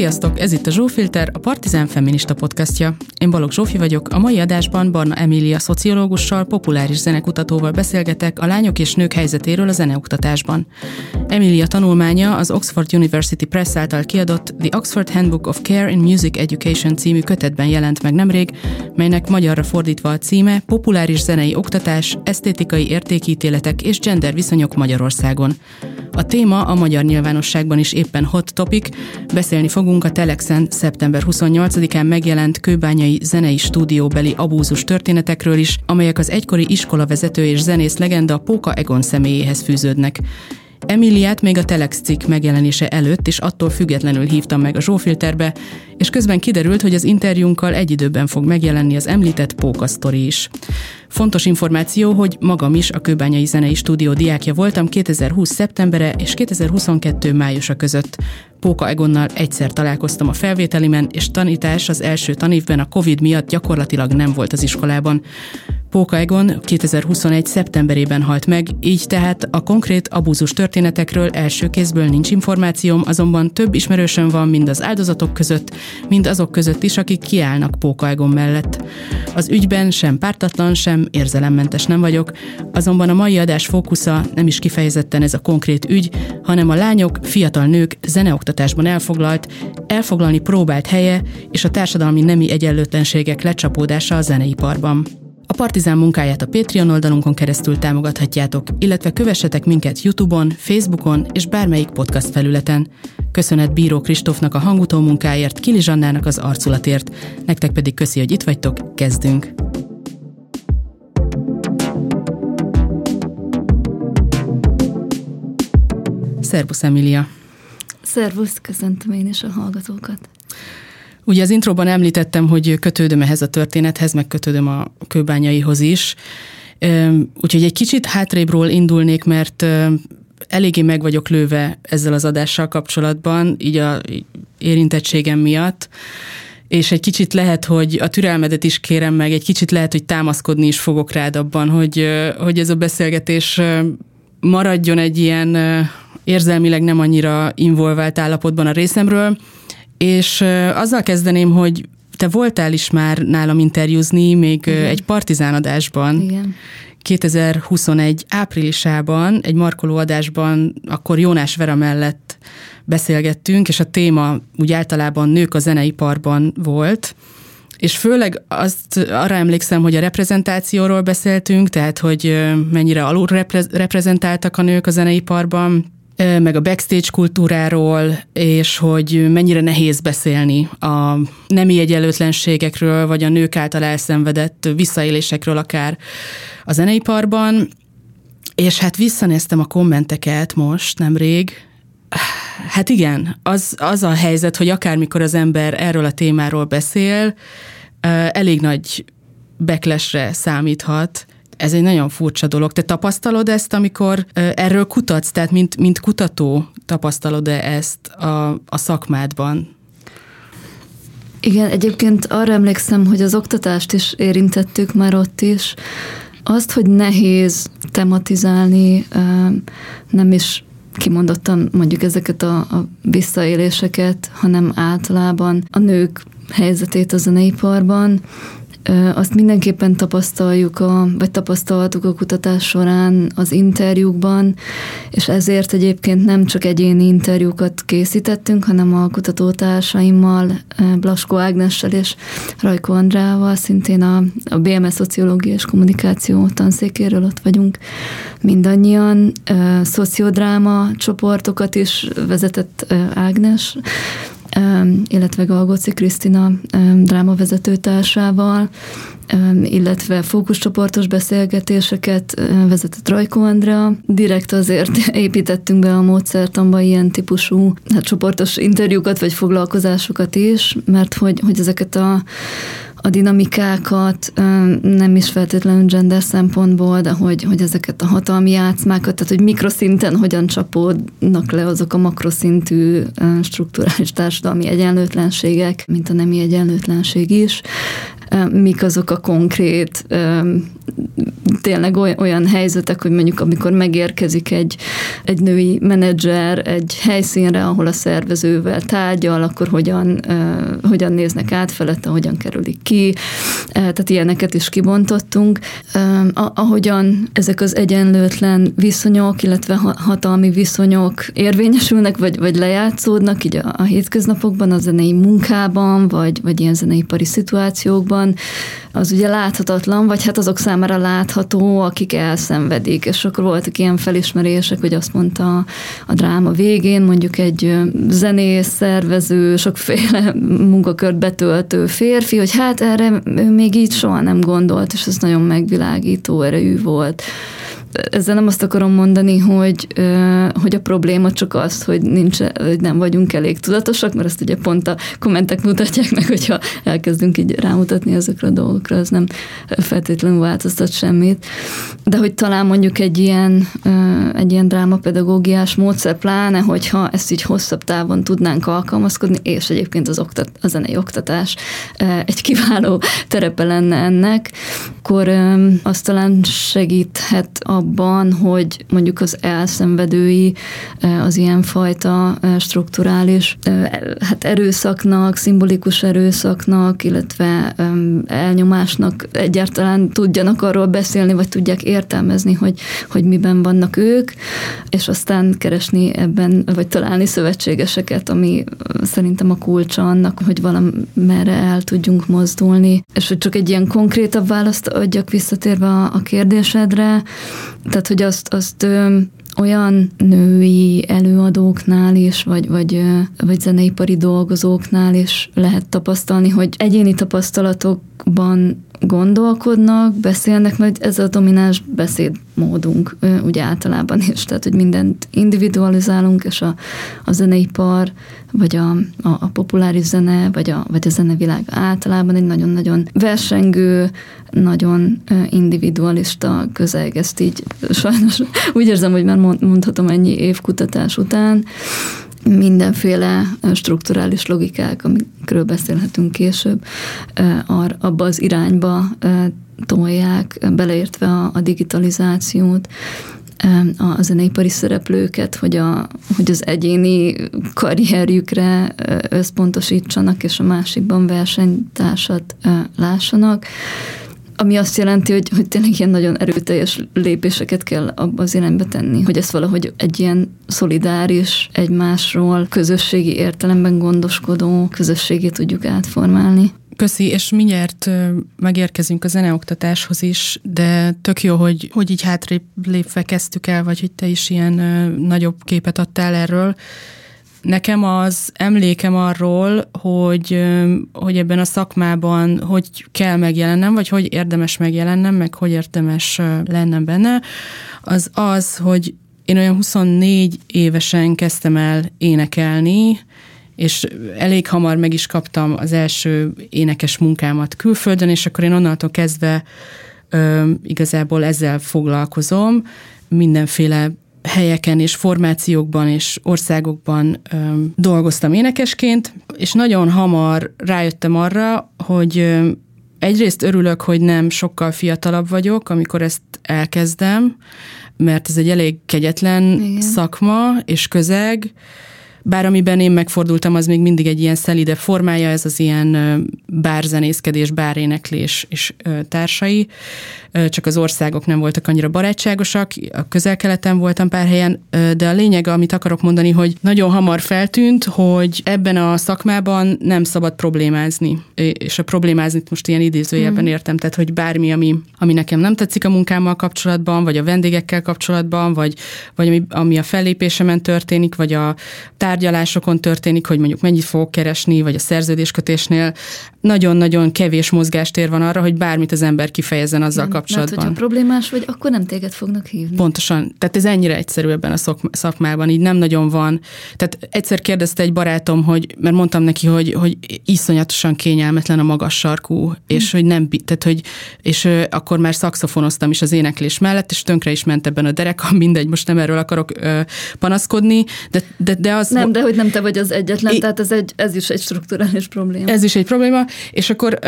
Sziasztok, ez itt a Zsófilter, a Partizán Feminista podcastja. Én Balogh Zsófi vagyok, a mai adásban Barna Emília szociológussal, populáris zenekutatóval beszélgetek a lányok és nők helyzetéről a zeneoktatásban. Emília tanulmánya az Oxford University Press által kiadott The Oxford Handbook of Care in Music Education című kötetben jelent meg nemrég, melynek magyarra fordítva a címe Populáris zenei oktatás, esztétikai értékítéletek és gender viszonyok Magyarországon. A téma a magyar nyilvánosságban is éppen hot topic, beszélni fogunk a Telexen szeptember 28-án megjelent kőbányai zenei stúdióbeli abúzus történetekről is, amelyek az egykori iskolavezető és zenész legenda Póka Egon személyéhez fűződnek. Emiliát még a Telex cikk megjelenése előtt és attól függetlenül hívtam meg a Zsófilterbe, és közben kiderült, hogy az interjúnkkal egy időben fog megjelenni az említett Póka sztori is. Fontos információ, hogy magam is a Kőbányai Zenei Stúdió diákja voltam 2020. szeptembere és 2022. májusa között. Póka Egonnal egyszer találkoztam a felvételimen, és tanítás az első tanévben a Covid miatt gyakorlatilag nem volt az iskolában. Póka Egon 2021. szeptemberében halt meg, így tehát a konkrét abúzus történetekről első kézből nincs információm, azonban több ismerősöm van mind az áldozatok között, mind azok között is, akik kiállnak Póka Egon mellett. Az ügyben sem pártatlan, sem érzelemmentes nem vagyok, azonban a mai adás fókusza nem is kifejezetten ez a konkrét ügy, hanem a lányok, fiatal nők zeneoktatásban elfoglalt, elfoglalni próbált helye és a társadalmi nemi egyenlőtlenségek lecsapódása a zeneiparban. A Partizán munkáját a Patreon oldalunkon keresztül támogathatjátok, illetve kövessetek minket YouTube-on, Facebookon és bármelyik podcast felületen. Köszönet Bíró Kristófnak a hangutó munkáért, Kili Zsannának az arculatért. Nektek pedig köszi, hogy itt vagytok, kezdünk! Szervusz, Emilia! Szervusz, köszöntöm én is a hallgatókat! Ugye az intróban említettem, hogy kötődöm ehhez a történethez, meg kötődöm a kőbányaihoz is. Úgyhogy egy kicsit hátrébről indulnék, mert eléggé meg vagyok lőve ezzel az adással kapcsolatban, így a érintettségem miatt, és egy kicsit lehet, hogy a türelmedet is kérem meg, egy kicsit lehet, hogy támaszkodni is fogok rád abban, hogy, hogy ez a beszélgetés maradjon egy ilyen érzelmileg nem annyira involvált állapotban a részemről, és azzal kezdeném, hogy te voltál is már nálam interjúzni, még Igen. egy partizánadásban. Igen. 2021 áprilisában, egy markoló adásban, akkor Jónás Vera mellett beszélgettünk, és a téma úgy általában nők a zeneiparban volt, és főleg azt arra emlékszem, hogy a reprezentációról beszéltünk, tehát hogy mennyire alul reprezentáltak a nők a zeneiparban, meg a backstage kultúráról, és hogy mennyire nehéz beszélni a nemi egyenlőtlenségekről, vagy a nők által elszenvedett visszaélésekről akár a zeneiparban. És hát visszanéztem a kommenteket most nemrég, Hát igen, az, az a helyzet, hogy akármikor az ember erről a témáról beszél, elég nagy beklesre számíthat, ez egy nagyon furcsa dolog. Te tapasztalod ezt, amikor erről kutatsz, tehát mint, mint kutató tapasztalod-e ezt a, a szakmádban? Igen, egyébként arra emlékszem, hogy az oktatást is érintettük már ott is. Azt, hogy nehéz tematizálni, nem is kimondottan mondjuk ezeket a, a visszaéléseket, hanem általában a nők helyzetét a zeneiparban, azt mindenképpen tapasztaljuk, a, vagy tapasztaltuk a kutatás során az interjúkban, és ezért egyébként nem csak egyéni interjúkat készítettünk, hanem a kutatótársaimmal, Blaskó Ágnessel és Rajko Andrával, szintén a, a BMS Szociológia és Kommunikáció tanszékéről ott vagyunk mindannyian. Szociodráma csoportokat is vezetett Ágnes, illetve Galgóci Krisztina drámavezetőtársával, illetve fókuszcsoportos beszélgetéseket vezetett Rajko Andrea. Direkt azért építettünk be a módszertamba ilyen típusú hát, csoportos interjúkat vagy foglalkozásokat is, mert hogy, hogy ezeket a a dinamikákat, nem is feltétlenül gender szempontból, de hogy, hogy ezeket a hatalmi játszmákat, tehát hogy mikroszinten hogyan csapódnak le azok a makroszintű strukturális társadalmi egyenlőtlenségek, mint a nemi egyenlőtlenség is, mik azok a konkrét tényleg olyan helyzetek, hogy mondjuk amikor megérkezik egy, egy női menedzser egy helyszínre, ahol a szervezővel tárgyal, akkor hogyan, hogyan néznek át felette, hogyan kerülik ki, tehát ilyeneket is kibontottunk. Ahogyan ezek az egyenlőtlen viszonyok, illetve hatalmi viszonyok érvényesülnek, vagy, vagy lejátszódnak így a, a hétköznapokban, a zenei munkában, vagy, vagy ilyen zeneipari szituációkban, az ugye láthatatlan, vagy hát azok számára látható, akik elszenvedik. És akkor voltak ilyen felismerések, hogy azt mondta a dráma végén, mondjuk egy zenész, szervező, sokféle munkakört betöltő férfi, hogy hát erre még így soha nem gondolt, és ez nagyon megvilágító erejű volt ezzel nem azt akarom mondani, hogy, hogy a probléma csak az, hogy, nincs, hogy nem vagyunk elég tudatosak, mert ezt ugye pont a kommentek mutatják meg, hogyha elkezdünk így rámutatni ezekre a dolgokra, az nem feltétlenül változtat semmit. De hogy talán mondjuk egy ilyen, egy ilyen drámapedagógiás módszer, pláne, hogyha ezt így hosszabb távon tudnánk alkalmazkodni, és egyébként az oktat, a zenei oktatás egy kiváló terepe lenne ennek, akkor azt talán segíthet a abban, hogy mondjuk az elszenvedői az ilyenfajta strukturális hát erőszaknak, szimbolikus erőszaknak, illetve elnyomásnak egyáltalán tudjanak arról beszélni, vagy tudják értelmezni, hogy, hogy miben vannak ők, és aztán keresni ebben, vagy találni szövetségeseket, ami szerintem a kulcsa annak, hogy valamerre el tudjunk mozdulni. És hogy csak egy ilyen konkrétabb választ adjak visszatérve a, a kérdésedre, tehát, hogy azt, azt ö, olyan női előadóknál is, vagy, vagy, vagy zeneipari dolgozóknál is lehet tapasztalni, hogy egyéni tapasztalatokban gondolkodnak, beszélnek, mert ez a domináns beszédmódunk ugye általában is, tehát hogy mindent individualizálunk, és a, a zeneipar, vagy a, a, a populáris zene, vagy a, vagy a zenevilág általában egy nagyon-nagyon versengő, nagyon individualista közeg, ezt így sajnos úgy érzem, hogy már mondhatom ennyi év kutatás után, mindenféle strukturális logikák, amikről beszélhetünk később, abba az irányba tolják, beleértve a, digitalizációt, a zeneipari szereplőket, hogy, a, hogy az egyéni karrierjükre összpontosítsanak, és a másikban versenytársat lássanak ami azt jelenti, hogy, hogy tényleg ilyen nagyon erőteljes lépéseket kell abba az irányba tenni, hogy ezt valahogy egy ilyen szolidáris, egymásról közösségi értelemben gondoskodó közösségét tudjuk átformálni. Köszi, és mindjárt megérkezünk a zeneoktatáshoz is, de tök jó, hogy, hogy így hátrébb lépve kezdtük el, vagy hogy te is ilyen nagyobb képet adtál erről. Nekem az emlékem arról, hogy, hogy ebben a szakmában hogy kell megjelennem, vagy hogy érdemes megjelennem, meg hogy érdemes lennem benne, az az, hogy én olyan 24 évesen kezdtem el énekelni, és elég hamar meg is kaptam az első énekes munkámat külföldön, és akkor én onnantól kezdve ö, igazából ezzel foglalkozom, mindenféle helyeken és formációkban és országokban ö, dolgoztam énekesként, és nagyon hamar rájöttem arra, hogy ö, egyrészt örülök, hogy nem sokkal fiatalabb vagyok, amikor ezt elkezdem, mert ez egy elég kegyetlen Igen. szakma és közeg, bár amiben én megfordultam, az még mindig egy ilyen szelide formája, ez az ilyen bárzenészkedés, báréneklés és társai csak az országok nem voltak annyira barátságosak, a közel-keleten voltam pár helyen, de a lényeg, amit akarok mondani, hogy nagyon hamar feltűnt, hogy ebben a szakmában nem szabad problémázni. És a problémázni most ilyen idézőjelben mm. értem, tehát hogy bármi, ami, ami nekem nem tetszik a munkámmal kapcsolatban, vagy a vendégekkel kapcsolatban, vagy, vagy ami, ami a fellépésemen történik, vagy a tárgyalásokon történik, hogy mondjuk mennyit fogok keresni, vagy a szerződéskötésnél, nagyon-nagyon kevés mozgástér van arra, hogy bármit az ember kifejezzen azzal nem, kapcsolatban. Mert hogyha problémás vagy, akkor nem téged fognak hívni. Pontosan. Tehát ez ennyire egyszerű ebben a szakmában, így nem nagyon van. Tehát egyszer kérdezte egy barátom, hogy, mert mondtam neki, hogy, hogy iszonyatosan kényelmetlen a magas sarkú, hm. és hogy nem, tehát hogy, és akkor már szakszofonoztam is az éneklés mellett, és tönkre is ment ebben a derekam, mindegy, most nem erről akarok ö, panaszkodni, de, de, de az, nem de hogy nem te vagy az egyetlen, é, tehát ez, egy, ez is egy strukturális probléma. Ez is egy probléma, és akkor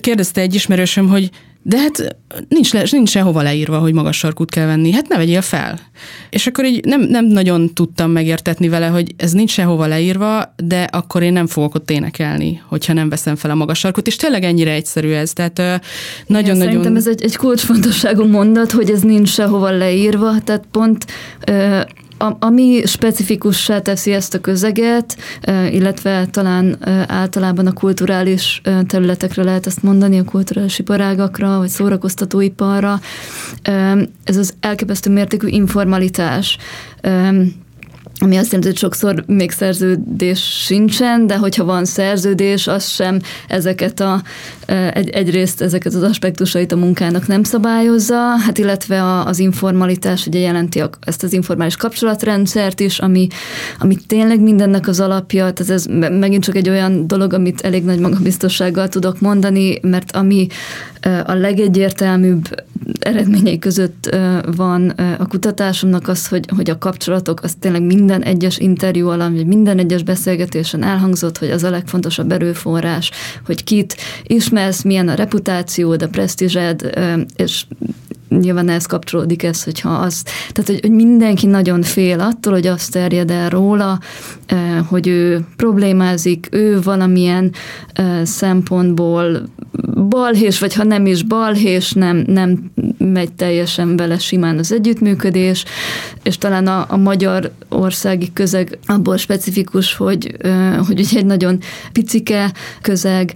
kérdezte egy ismerősöm, hogy de hát nincs, le, nincs sehova leírva, hogy magas sarkút kell venni. Hát ne vegyél fel. És akkor így nem, nem nagyon tudtam megértetni vele, hogy ez nincs sehova leírva, de akkor én nem fogok ott énekelni, hogyha nem veszem fel a magas sarkút. És tényleg ennyire egyszerű ez. Tehát nagyon-nagyon... Szerintem ez egy, egy kulcsfontosságú mondat, hogy ez nincs sehova leírva, tehát pont a, ami specifikussá teszi ezt a közeget, illetve talán általában a kulturális területekre lehet ezt mondani, a kulturális iparágakra, vagy szórakoztatóiparra, ez az elképesztő mértékű informalitás ami azt jelenti, hogy sokszor még szerződés sincsen, de hogyha van szerződés, az sem ezeket a, egy, egyrészt ezeket az aspektusait a munkának nem szabályozza, hát illetve az informalitás ugye jelenti ezt az informális kapcsolatrendszert is, ami, ami tényleg mindennek az alapja, tehát ez megint csak egy olyan dolog, amit elég nagy magabiztossággal tudok mondani, mert ami a legegyértelműbb eredményei között van a kutatásomnak az, hogy, hogy a kapcsolatok, az tényleg minden egyes interjú alatt, vagy minden egyes beszélgetésen elhangzott, hogy az a legfontosabb erőforrás, hogy kit ismersz, milyen a reputációd, a presztízsed, és nyilván ehhez kapcsolódik ez, hogyha az, tehát hogy, hogy mindenki nagyon fél attól, hogy azt terjed el róla, hogy ő problémázik, ő valamilyen szempontból balhés, vagy ha nem is balhés, nem, nem megy teljesen vele simán az együttműködés, és talán a, a magyar országi közeg abból specifikus, hogy, hogy ugye egy nagyon picike közeg,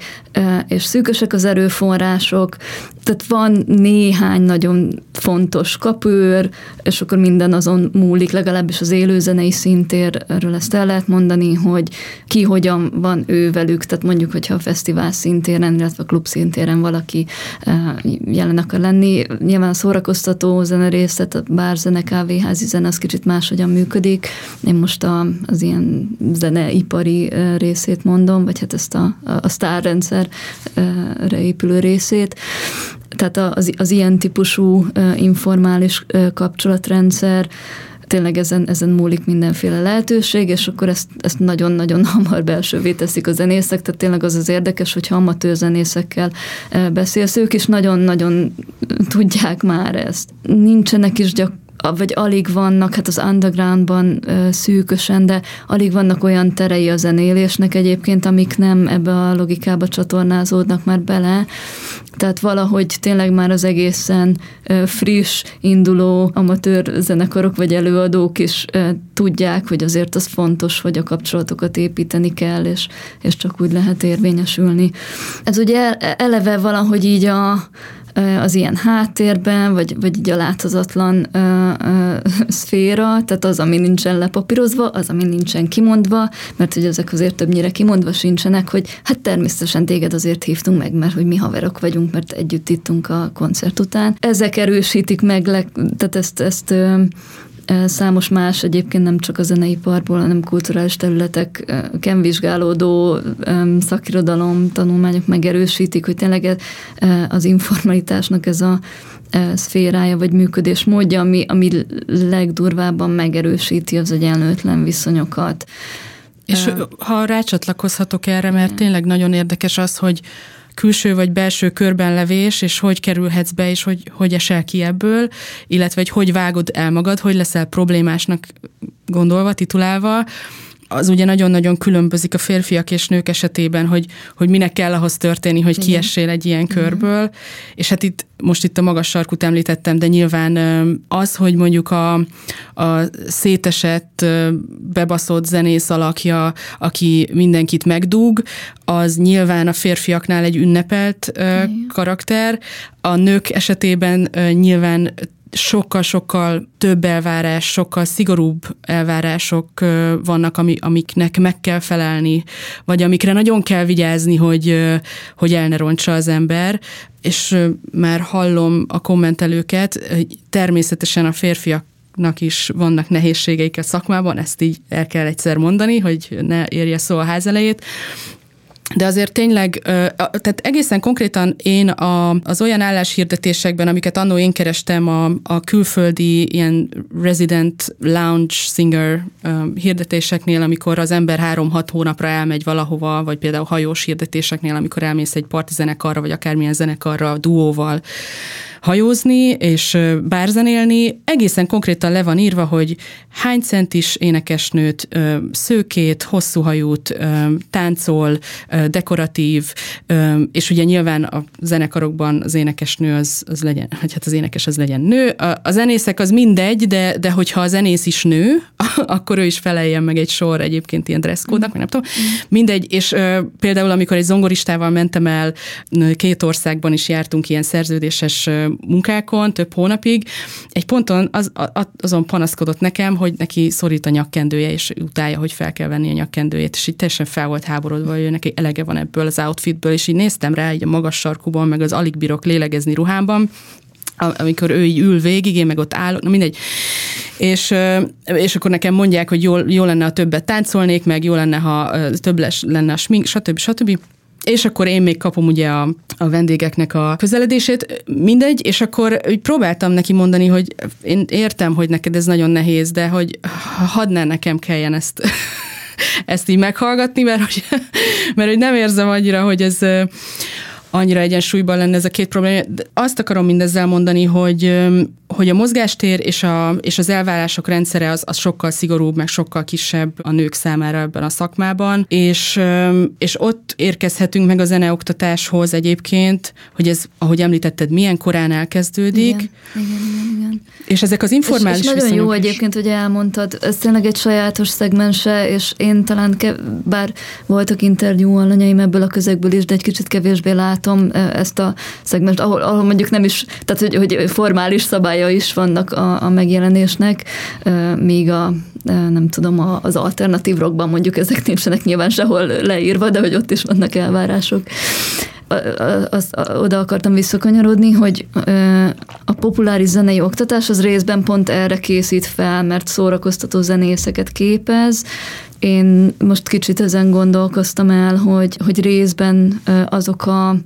és szűkösek az erőforrások, tehát van néhány nagyon fontos kapőr, és akkor minden azon múlik, legalábbis az élőzenei szintérről ezt el lehet mondani, hogy ki hogyan van ő velük, tehát mondjuk, hogyha a fesztivál szintéren, illetve a klub szintéren valaki jelen akar lenni, nyilván a szórakoztató zene részlet, a bárzene, kávéházi zene, az kicsit máshogyan működik. Én most a, az ilyen zeneipari részét mondom, vagy hát ezt a, a sztárrendszerre épülő részét. Tehát az, az ilyen típusú informális kapcsolatrendszer, tényleg ezen, ezen múlik mindenféle lehetőség, és akkor ezt, ezt nagyon-nagyon hamar belsővé teszik a zenészek, tehát tényleg az az érdekes, hogyha amatőr zenészekkel beszélsz, ők is nagyon-nagyon tudják már ezt. Nincsenek is gyak, vagy alig vannak, hát az undergroundban szűkösen, de alig vannak olyan terei a zenélésnek egyébként, amik nem ebbe a logikába csatornázódnak már bele. Tehát valahogy tényleg már az egészen friss, induló amatőr zenekarok vagy előadók is tudják, hogy azért az fontos, hogy a kapcsolatokat építeni kell, és, és csak úgy lehet érvényesülni. Ez ugye eleve valahogy így a az ilyen háttérben, vagy, vagy így a láthatatlan ö, ö, szféra, tehát az, ami nincsen lepapírozva, az, ami nincsen kimondva, mert hogy ezek azért többnyire kimondva sincsenek, hogy hát természetesen téged azért hívtunk meg, mert hogy mi haverok vagyunk, mert együtt ittunk a koncert után. Ezek erősítik meg, le, tehát ezt, ezt ö, Számos más egyébként nem csak a zeneiparból, hanem kulturális területeken vizsgálódó szakirodalom tanulmányok megerősítik, hogy tényleg az informalitásnak ez a szférája vagy működés módja, ami, ami legdurvábban megerősíti az egyenlőtlen viszonyokat. És ha rácsatlakozhatok erre, mert tényleg nagyon érdekes az, hogy külső vagy belső körben levés, és hogy kerülhetsz be, és hogy, hogy esel ki ebből, illetve hogy hogy vágod el magad, hogy leszel problémásnak gondolva, titulálva, az ugye nagyon-nagyon különbözik a férfiak és nők esetében, hogy, hogy minek kell ahhoz történni, hogy Igen. kiessél egy ilyen Igen. körből. És hát itt most itt a magas sarkut említettem, de nyilván az, hogy mondjuk a, a szétesett, bebaszott zenész alakja, aki mindenkit megdúg, az nyilván a férfiaknál egy ünnepelt Igen. karakter, a nők esetében nyilván sokkal-sokkal több elvárás, sokkal szigorúbb elvárások vannak, ami, amiknek meg kell felelni, vagy amikre nagyon kell vigyázni, hogy, hogy el ne roncsa az ember, és már hallom a kommentelőket, természetesen a férfiak is vannak nehézségeik a szakmában, ezt így el kell egyszer mondani, hogy ne érje szó a ház elejét, de azért tényleg, tehát egészen konkrétan én a, az olyan álláshirdetésekben, amiket annó én kerestem a, a külföldi ilyen resident lounge singer hirdetéseknél, amikor az ember három-hat hónapra elmegy valahova, vagy például hajós hirdetéseknél, amikor elmész egy partizenekarra, vagy akármilyen zenekarra, duóval, hajózni és bárzenélni. Egészen konkrétan le van írva, hogy hány centis énekesnőt, szőkét, hosszú hajút, táncol, dekoratív, és ugye nyilván a zenekarokban az énekesnő az, az legyen, hogy hát az énekes az legyen nő. A, a zenészek az mindegy, de, de hogyha a zenész is nő, akkor ő is feleljen meg egy sor egyébként ilyen dresszkódnak, mm. vagy nem tudom. Mindegy, és például amikor egy zongoristával mentem el, két országban is jártunk ilyen szerződéses munkákon több hónapig, egy ponton az, azon panaszkodott nekem, hogy neki szorít a nyakkendője, és utálja, hogy fel kell venni a nyakkendőjét, és így teljesen fel volt háborodva, hogy neki elege van ebből az outfitből, és így néztem rá így a magas sarkuban, meg az alig bírok lélegezni ruhámban, amikor ő így ül végig, én meg ott állok, na mindegy. És, és akkor nekem mondják, hogy jó, jó lenne, ha többet táncolnék, meg jó lenne, ha több les, lenne a smink, stb. stb. És akkor én még kapom ugye a, a vendégeknek a közeledését, mindegy, és akkor úgy próbáltam neki mondani, hogy én értem, hogy neked ez nagyon nehéz, de hogy hadd ne nekem kelljen ezt, ezt így meghallgatni, mert hogy, mert hogy nem érzem annyira, hogy ez annyira egyensúlyban lenne ez a két probléma. De azt akarom mindezzel mondani, hogy hogy a mozgástér és, a, és az elvárások rendszere az, az sokkal szigorúbb, meg sokkal kisebb a nők számára ebben a szakmában, és, és ott érkezhetünk meg a zeneoktatáshoz egyébként, hogy ez, ahogy említetted, milyen korán elkezdődik. Igen, igen, igen. igen. És ezek az informális és, és nagyon jó is. egyébként, hogy elmondtad, ez tényleg egy sajátos szegmense, és én talán, kev- bár voltak interjú alanyaim ebből a közegből is, de egy kicsit kevésbé látom ezt a szegmens, ahol, ahol mondjuk nem is, tehát hogy, hogy formális szabály szabálya is vannak a, a megjelenésnek, míg a nem tudom, az alternatív rockban mondjuk ezek nincsenek nyilván sehol leírva, de hogy ott is vannak elvárások azt oda akartam visszakanyarodni, hogy a populáris zenei oktatás az részben pont erre készít fel, mert szórakoztató zenészeket képez. Én most kicsit ezen gondolkoztam el, hogy, hogy részben azok a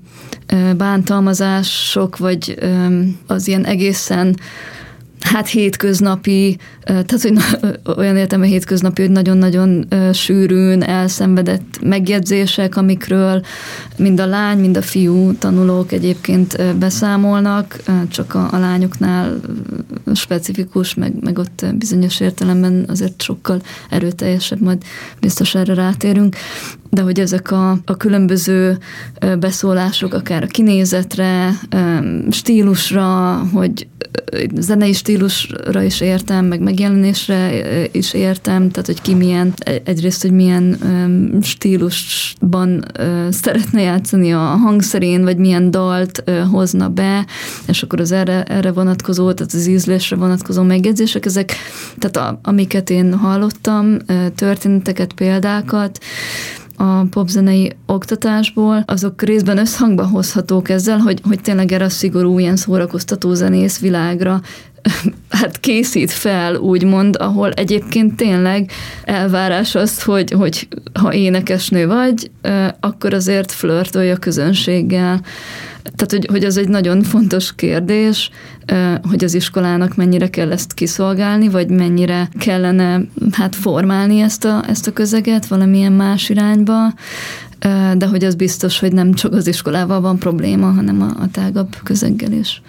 bántalmazások, vagy az ilyen egészen hát hétköznapi, tehát hogy olyan értem a hétköznapi, hogy nagyon-nagyon sűrűn elszenvedett megjegyzések, amikről mind a lány, mind a fiú tanulók egyébként beszámolnak, csak a, a lányoknál specifikus, meg, meg ott bizonyos értelemben azért sokkal erőteljesebb, majd biztos erre rátérünk, de hogy ezek a, a különböző beszólások, akár a kinézetre, stílusra, hogy zenei stílusra is értem, meg megjelenésre is értem, tehát hogy ki milyen, egyrészt, hogy milyen stílusban szeretne játszani a hangszerén, vagy milyen dalt hozna be, és akkor az erre, erre vonatkozó, tehát az ízlésre vonatkozó megjegyzések, ezek, tehát a, amiket én hallottam, történeteket, példákat, a popzenei oktatásból, azok részben összhangba hozhatók ezzel, hogy, hogy tényleg erre a szigorú, ilyen szórakoztató zenész világra hát készít fel, úgymond, ahol egyébként tényleg elvárás az, hogy, hogy ha énekesnő vagy, akkor azért flörtölj a közönséggel. Tehát, hogy, hogy az egy nagyon fontos kérdés, hogy az iskolának mennyire kell ezt kiszolgálni, vagy mennyire kellene hát formálni ezt a, ezt a közeget valamilyen más irányba, de hogy az biztos, hogy nem csak az iskolával van probléma, hanem a, a tágabb közeggel is.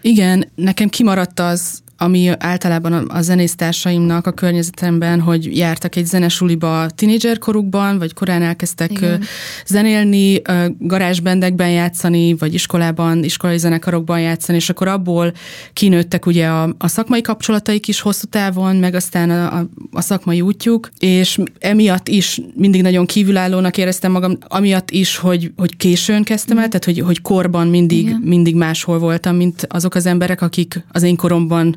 Igen, nekem kimaradt az, ami általában a zenésztársaimnak a környezetemben, hogy jártak egy zenesuliba korukban, vagy korán elkezdtek Igen. zenélni, garázsbendekben játszani, vagy iskolában, iskolai zenekarokban játszani, és akkor abból kinőttek ugye a, a szakmai kapcsolataik is hosszú távon, meg aztán a, a, a szakmai útjuk, és emiatt is mindig nagyon kívülállónak éreztem magam, amiatt is, hogy, hogy későn kezdtem el, tehát hogy, hogy korban mindig, mindig máshol voltam, mint azok az emberek, akik az én koromban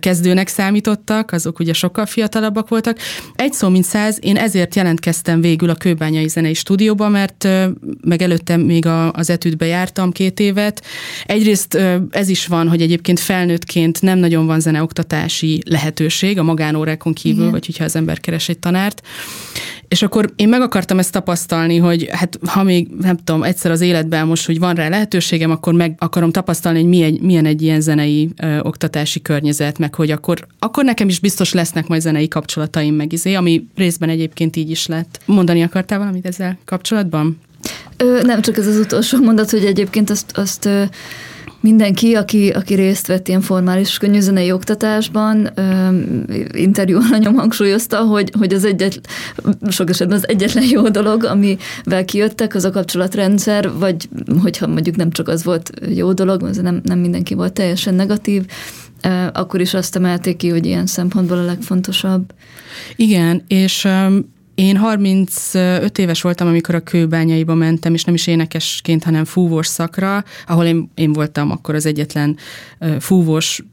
kezdőnek számítottak, azok ugye sokkal fiatalabbak voltak. Egy szó, mint száz, én ezért jelentkeztem végül a Kőbányai Zenei Stúdióba, mert meg előttem még az etűdbe jártam két évet. Egyrészt ez is van, hogy egyébként felnőttként nem nagyon van zeneoktatási lehetőség a magánórákon kívül, Igen. vagy hogyha az ember keres egy tanárt És akkor én meg akartam ezt tapasztalni, hogy hát ha még nem tudom, egyszer az életben most, hogy van rá lehetőségem, akkor meg akarom tapasztalni, hogy milyen, milyen egy ilyen zenei ö, oktatási környezet, meg hogy akkor, akkor nekem is biztos lesznek majd zenei kapcsolataim meg izé, ami részben egyébként így is lett. Mondani akartál valamit ezzel kapcsolatban? Ö, nem csak ez az utolsó mondat, hogy egyébként azt, azt ö, mindenki, aki, aki részt vett ilyen formális könnyűzenei oktatásban, interjú alanyom hangsúlyozta, hogy, hogy az egyet, sok esetben az egyetlen jó dolog, amivel kijöttek, az a kapcsolatrendszer, vagy hogyha mondjuk nem csak az volt jó dolog, az nem, nem mindenki volt teljesen negatív, akkor is azt emelték ki, hogy ilyen szempontból a legfontosabb. Igen, és én 35 éves voltam, amikor a kőbányaiba mentem, és nem is énekesként, hanem fúvós szakra, ahol én, én voltam akkor az egyetlen fúvós,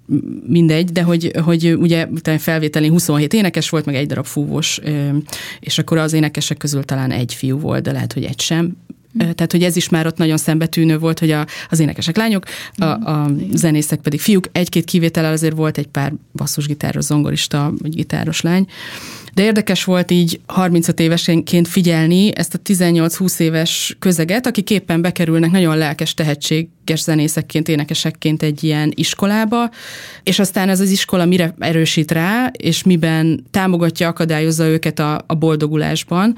mindegy, de hogy, hogy ugye felvételén 27 énekes volt, meg egy darab fúvós, és akkor az énekesek közül talán egy fiú volt, de lehet, hogy egy sem. Tehát, hogy ez is már ott nagyon szembetűnő volt, hogy a, az énekesek lányok, a, a zenészek pedig fiúk. Egy-két kivétellel azért volt egy pár basszusgitáros, zongorista, vagy gitáros lány. De érdekes volt így 35 évesenként figyelni ezt a 18-20 éves közeget, akik éppen bekerülnek nagyon lelkes tehetséges zenészekként, énekesekként egy ilyen iskolába, és aztán ez az iskola mire erősít rá, és miben támogatja, akadályozza őket a, a boldogulásban.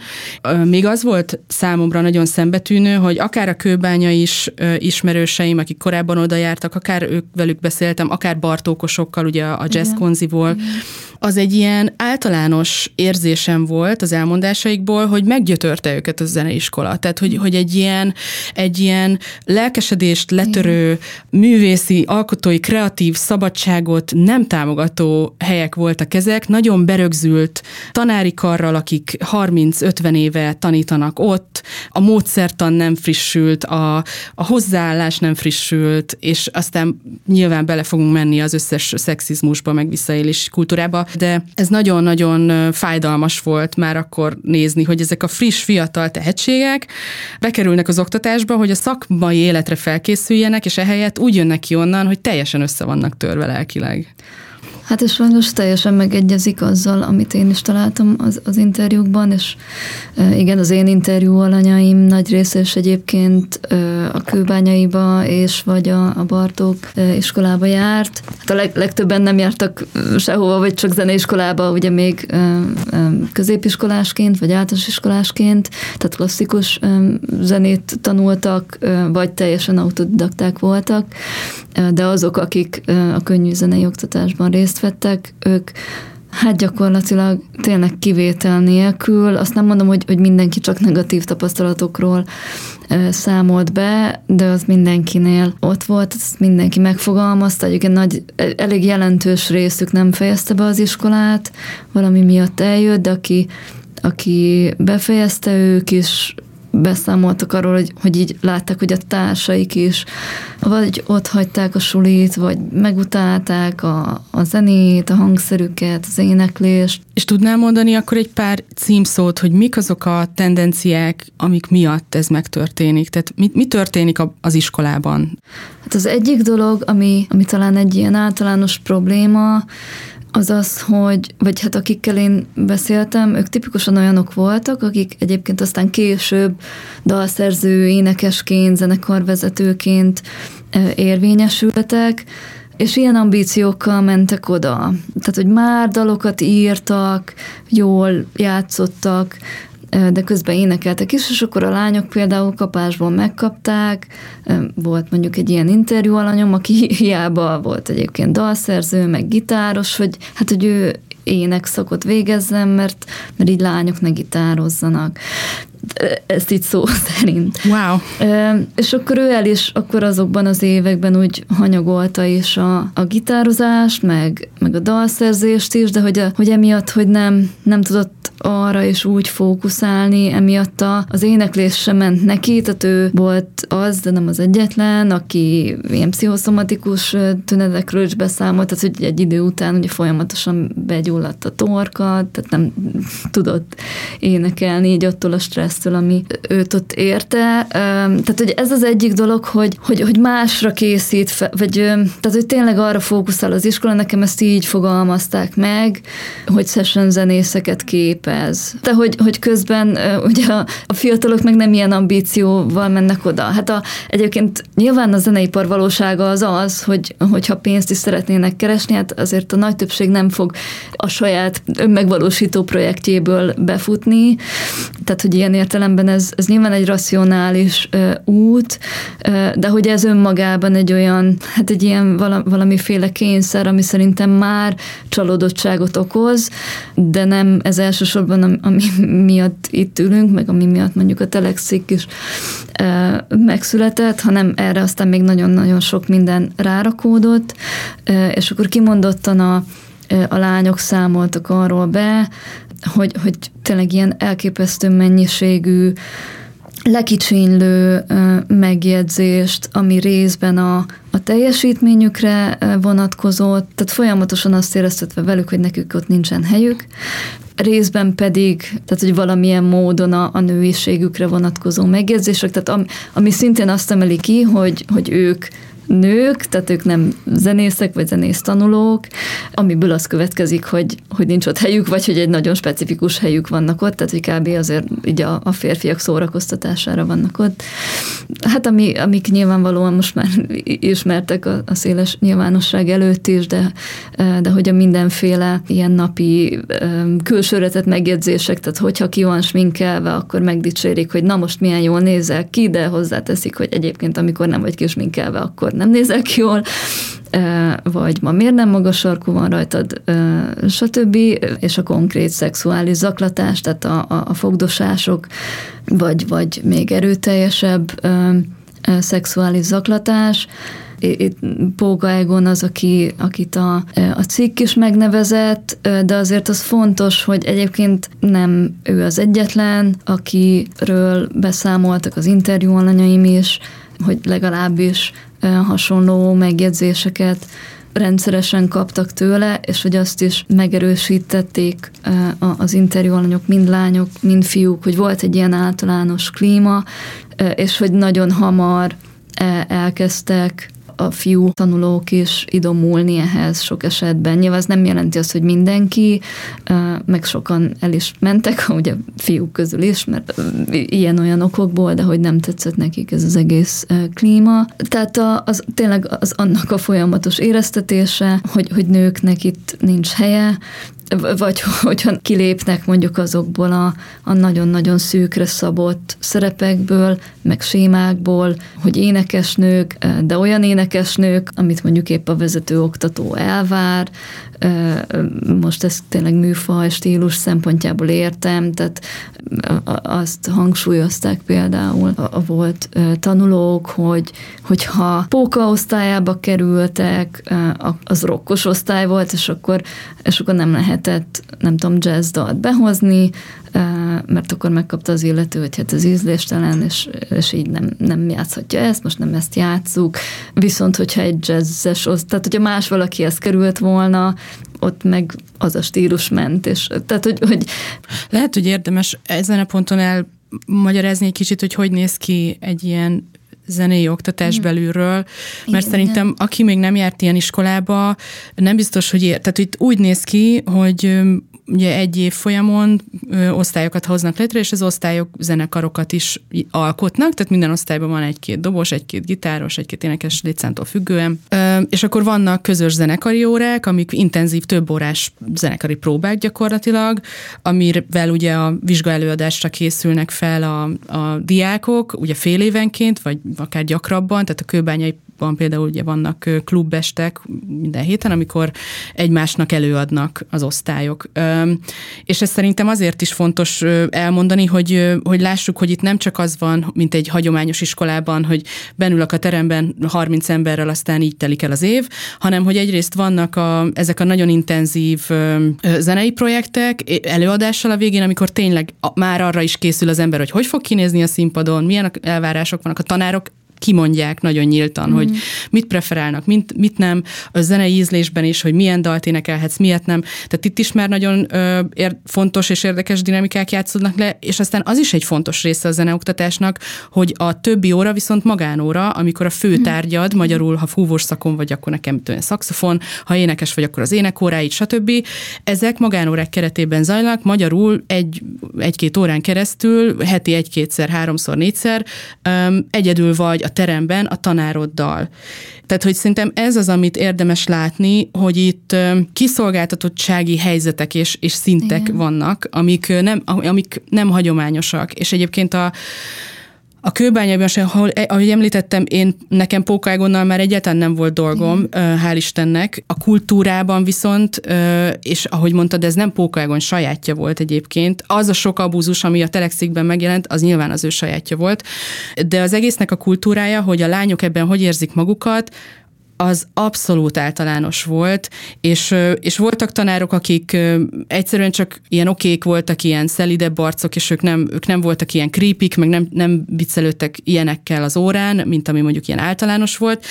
Még az volt számomra nagyon szembetűnő, hogy akár a kőbánya is ismerőseim, akik korábban oda jártak, akár ők velük beszéltem, akár Bartókosokkal, ugye a jazz konziból, az egy ilyen általános érzésem volt az elmondásaikból, hogy meggyötörte őket a zeneiskola. Tehát, hogy, hogy egy, ilyen, egy ilyen lelkesedést letörő, művészi, alkotói, kreatív szabadságot nem támogató helyek voltak ezek, nagyon berögzült tanári karral, akik 30-50 éve tanítanak ott, a módszertan nem frissült, a, a hozzáállás nem frissült, és aztán nyilván bele fogunk menni az összes szexizmusba, meg visszaélés kultúrába, de ez nagyon-nagyon fájdalmas volt már akkor nézni, hogy ezek a friss, fiatal tehetségek bekerülnek az oktatásba, hogy a szakmai életre felkészüljenek, és ehelyett úgy jönnek ki onnan, hogy teljesen össze vannak törve lelkileg. Hát és sajnos teljesen megegyezik azzal, amit én is találtam az, az interjúkban, és igen, az én interjú alanyaim nagy része is egyébként a kőbányaiba és vagy a, a Bartók iskolába járt. Hát a leg, legtöbben nem jártak sehova, vagy csak zeneiskolába, ugye még középiskolásként, vagy általános iskolásként, tehát klasszikus zenét tanultak, vagy teljesen autodidakták voltak, de azok, akik a könnyű zenei oktatásban részt vettek, ők Hát gyakorlatilag tényleg kivétel nélkül. Azt nem mondom, hogy, hogy mindenki csak negatív tapasztalatokról számolt be, de az mindenkinél ott volt, azt mindenki megfogalmazta. Egyébként nagy, elég jelentős részük nem fejezte be az iskolát, valami miatt eljött, de aki, aki befejezte, ők is beszámoltak arról, hogy, hogy így látták, hogy a társaik is vagy ott hagyták a sulit, vagy megutálták a, a zenét, a hangszerüket, az éneklést. És tudnál mondani akkor egy pár címszót, hogy mik azok a tendenciák, amik miatt ez megtörténik? Tehát mi, mi történik az iskolában? Hát az egyik dolog, ami, ami talán egy ilyen általános probléma, az az, hogy, vagy hát akikkel én beszéltem, ők tipikusan olyanok voltak, akik egyébként aztán később dalszerző, énekesként, zenekarvezetőként érvényesültek, és ilyen ambíciókkal mentek oda. Tehát, hogy már dalokat írtak, jól játszottak, de közben énekeltek is, és akkor a lányok például kapásból megkapták, volt mondjuk egy ilyen interjú alanyom, aki hiába volt egyébként dalszerző, meg gitáros, hogy hát, hogy ő énekszakot végezzen, mert, mert így lányok ne gitározzanak ezt így szó szerint. Wow. És akkor ő el is akkor azokban az években úgy hanyagolta is a, a gitározást, meg, meg a dalszerzést is, de hogy, a, hogy emiatt, hogy nem, nem tudott arra is úgy fókuszálni, emiatt az éneklés sem ment neki, tehát ő volt az, de nem az egyetlen, aki ilyen pszichoszomatikus tünetekről is beszámolt, tehát hogy egy idő után ugye folyamatosan begyulladt a torka, tehát nem tudott énekelni így attól a stressztől, ami őt ott érte. Tehát, hogy ez az egyik dolog, hogy, hogy, hogy másra készít, fe, vagy tehát, hogy tényleg arra fókuszál az iskola, nekem ezt így fogalmazták meg, hogy session zenészeket képez, ez. De hogy, hogy közben ugye a, fiatalok meg nem ilyen ambícióval mennek oda. Hát a, egyébként nyilván a zeneipar valósága az az, hogy hogyha pénzt is szeretnének keresni, hát azért a nagy többség nem fog a saját önmegvalósító projektjéből befutni. Tehát, hogy ilyen értelemben ez, ez nyilván egy racionális uh, út, uh, de hogy ez önmagában egy olyan, hát egy ilyen vala, valamiféle kényszer, ami szerintem már csalódottságot okoz, de nem ez elsősorban, ami miatt itt ülünk, meg ami miatt mondjuk a Telexik is uh, megszületett, hanem erre aztán még nagyon-nagyon sok minden rárakódott, és akkor kimondottan a a lányok számoltak arról be, hogy, hogy tényleg ilyen elképesztő mennyiségű lekicsinylő megjegyzést, ami részben a, a teljesítményükre vonatkozott, tehát folyamatosan azt éreztetve velük, hogy nekük ott nincsen helyük, részben pedig, tehát hogy valamilyen módon a, a nőiségükre vonatkozó megjegyzések, tehát ami, ami szintén azt emeli ki, hogy, hogy ők nők, tehát ők nem zenészek vagy zenész tanulók, amiből az következik, hogy, hogy nincs ott helyük, vagy hogy egy nagyon specifikus helyük vannak ott, tehát hogy kb. azért így a, a férfiak szórakoztatására vannak ott. Hát ami, amik nyilvánvalóan most már ismertek a, a széles nyilvánosság előtt is, de, de hogy a mindenféle ilyen napi külsőretett megjegyzések, tehát hogyha ki van sminkelve, akkor megdicsérik, hogy na most milyen jól nézel ki, de hozzáteszik, hogy egyébként amikor nem vagy kisminkelve, akkor nem nézel ki jól, vagy ma miért nem magas sarkú van rajtad, stb. És a konkrét szexuális zaklatás, tehát a, a, a fogdosások, vagy, vagy még erőteljesebb szexuális zaklatás, itt Póga Egon az, aki, akit a, a cikk is megnevezett, de azért az fontos, hogy egyébként nem ő az egyetlen, akiről beszámoltak az interjú alanyaim is, hogy legalábbis hasonló megjegyzéseket rendszeresen kaptak tőle, és hogy azt is megerősítették az interjú alanyok, mind lányok, mind fiúk, hogy volt egy ilyen általános klíma, és hogy nagyon hamar elkezdtek a fiú tanulók is idomulni ehhez sok esetben. Nyilván ez nem jelenti azt, hogy mindenki, meg sokan el is mentek, ugye fiúk közül is, mert ilyen-olyan okokból, de hogy nem tetszett nekik ez az egész klíma. Tehát az, tényleg az annak a folyamatos éreztetése, hogy, hogy nőknek itt nincs helye, vagy hogyha kilépnek mondjuk azokból a, a nagyon-nagyon szűkre szabott szerepekből, meg sémákból, hogy énekesnők, de olyan énekesnők, amit mondjuk épp a vezető oktató elvár, most ezt tényleg műfaj, stílus szempontjából értem, tehát azt hangsúlyozták például a volt tanulók, hogy hogyha póka osztályába kerültek, az rokkos osztály volt, és akkor, és akkor nem lehetett, nem tudom, jazz dalt behozni, mert akkor megkapta az illető, hogy hát ez ízléstelen, és, és így nem, nem játszhatja ezt, most nem ezt játsszuk. Viszont, hogyha egy jazzes, tehát hogyha más valaki ezt került volna, ott meg az a stílus ment, és tehát, hogy, hogy... Lehet, hogy érdemes ezen a ponton elmagyarázni egy kicsit, hogy hogy néz ki egy ilyen zenei oktatás mm. belülről, mert igen, szerintem igen. aki még nem járt ilyen iskolába, nem biztos, hogy ér. Tehát itt úgy néz ki, hogy ugye egy év folyamon ö, osztályokat hoznak létre, és az osztályok zenekarokat is alkotnak, tehát minden osztályban van egy-két dobos, egy-két gitáros, egy-két énekes létszámtól függően. Ö, és akkor vannak közös zenekari órák, amik intenzív több órás zenekari próbák gyakorlatilag, amivel ugye a vizsgaelőadásra készülnek fel a, a diákok, ugye fél évenként, vagy akár gyakrabban, tehát a kőbányai van például ugye vannak klubestek minden héten, amikor egymásnak előadnak az osztályok. És ez szerintem azért is fontos elmondani, hogy, hogy lássuk, hogy itt nem csak az van, mint egy hagyományos iskolában, hogy benülök a teremben 30 emberrel, aztán így telik el az év, hanem hogy egyrészt vannak a, ezek a nagyon intenzív zenei projektek előadással a végén, amikor tényleg már arra is készül az ember, hogy hogy fog kinézni a színpadon, milyen elvárások vannak a tanárok, kimondják nagyon nyíltan, mm. hogy mit preferálnak, mit, mit nem, a zenei ízlésben is, hogy milyen dalt énekelhetsz, miért nem. Tehát itt is már nagyon ö, ér, fontos és érdekes dinamikák játszódnak le, és aztán az is egy fontos része a zeneoktatásnak, hogy a többi óra viszont magánóra, amikor a fő mhm. tárgyad, magyarul, ha fúvós szakon vagy, akkor nekem tőle szakszofon, ha énekes vagy, akkor az énekóráid, stb. Ezek magánórák keretében zajlanak, magyarul egy, egy-két órán keresztül, heti egy-kétszer, háromszor, négyszer, um, egyedül vagy a teremben a tanároddal. Tehát, hogy szerintem ez az, amit érdemes látni, hogy itt kiszolgáltatottsági helyzetek és, és szintek Igen. vannak, amik nem, amik nem hagyományosak. És egyébként a a kőbányában ahol, eh, ahogy említettem, én nekem Pókágonnal már egyáltalán nem volt dolgom, mm. hál' Istennek. A kultúrában viszont, és ahogy mondtad, ez nem Pókágon sajátja volt egyébként. Az a sok abúzus, ami a Telexikben megjelent, az nyilván az ő sajátja volt. De az egésznek a kultúrája, hogy a lányok ebben hogy érzik magukat, az abszolút általános volt, és, és voltak tanárok, akik egyszerűen csak ilyen okék voltak, ilyen szelidebb arcok, és ők nem, ők nem voltak ilyen creepik, meg nem, nem viccelődtek ilyenekkel az órán, mint ami mondjuk ilyen általános volt.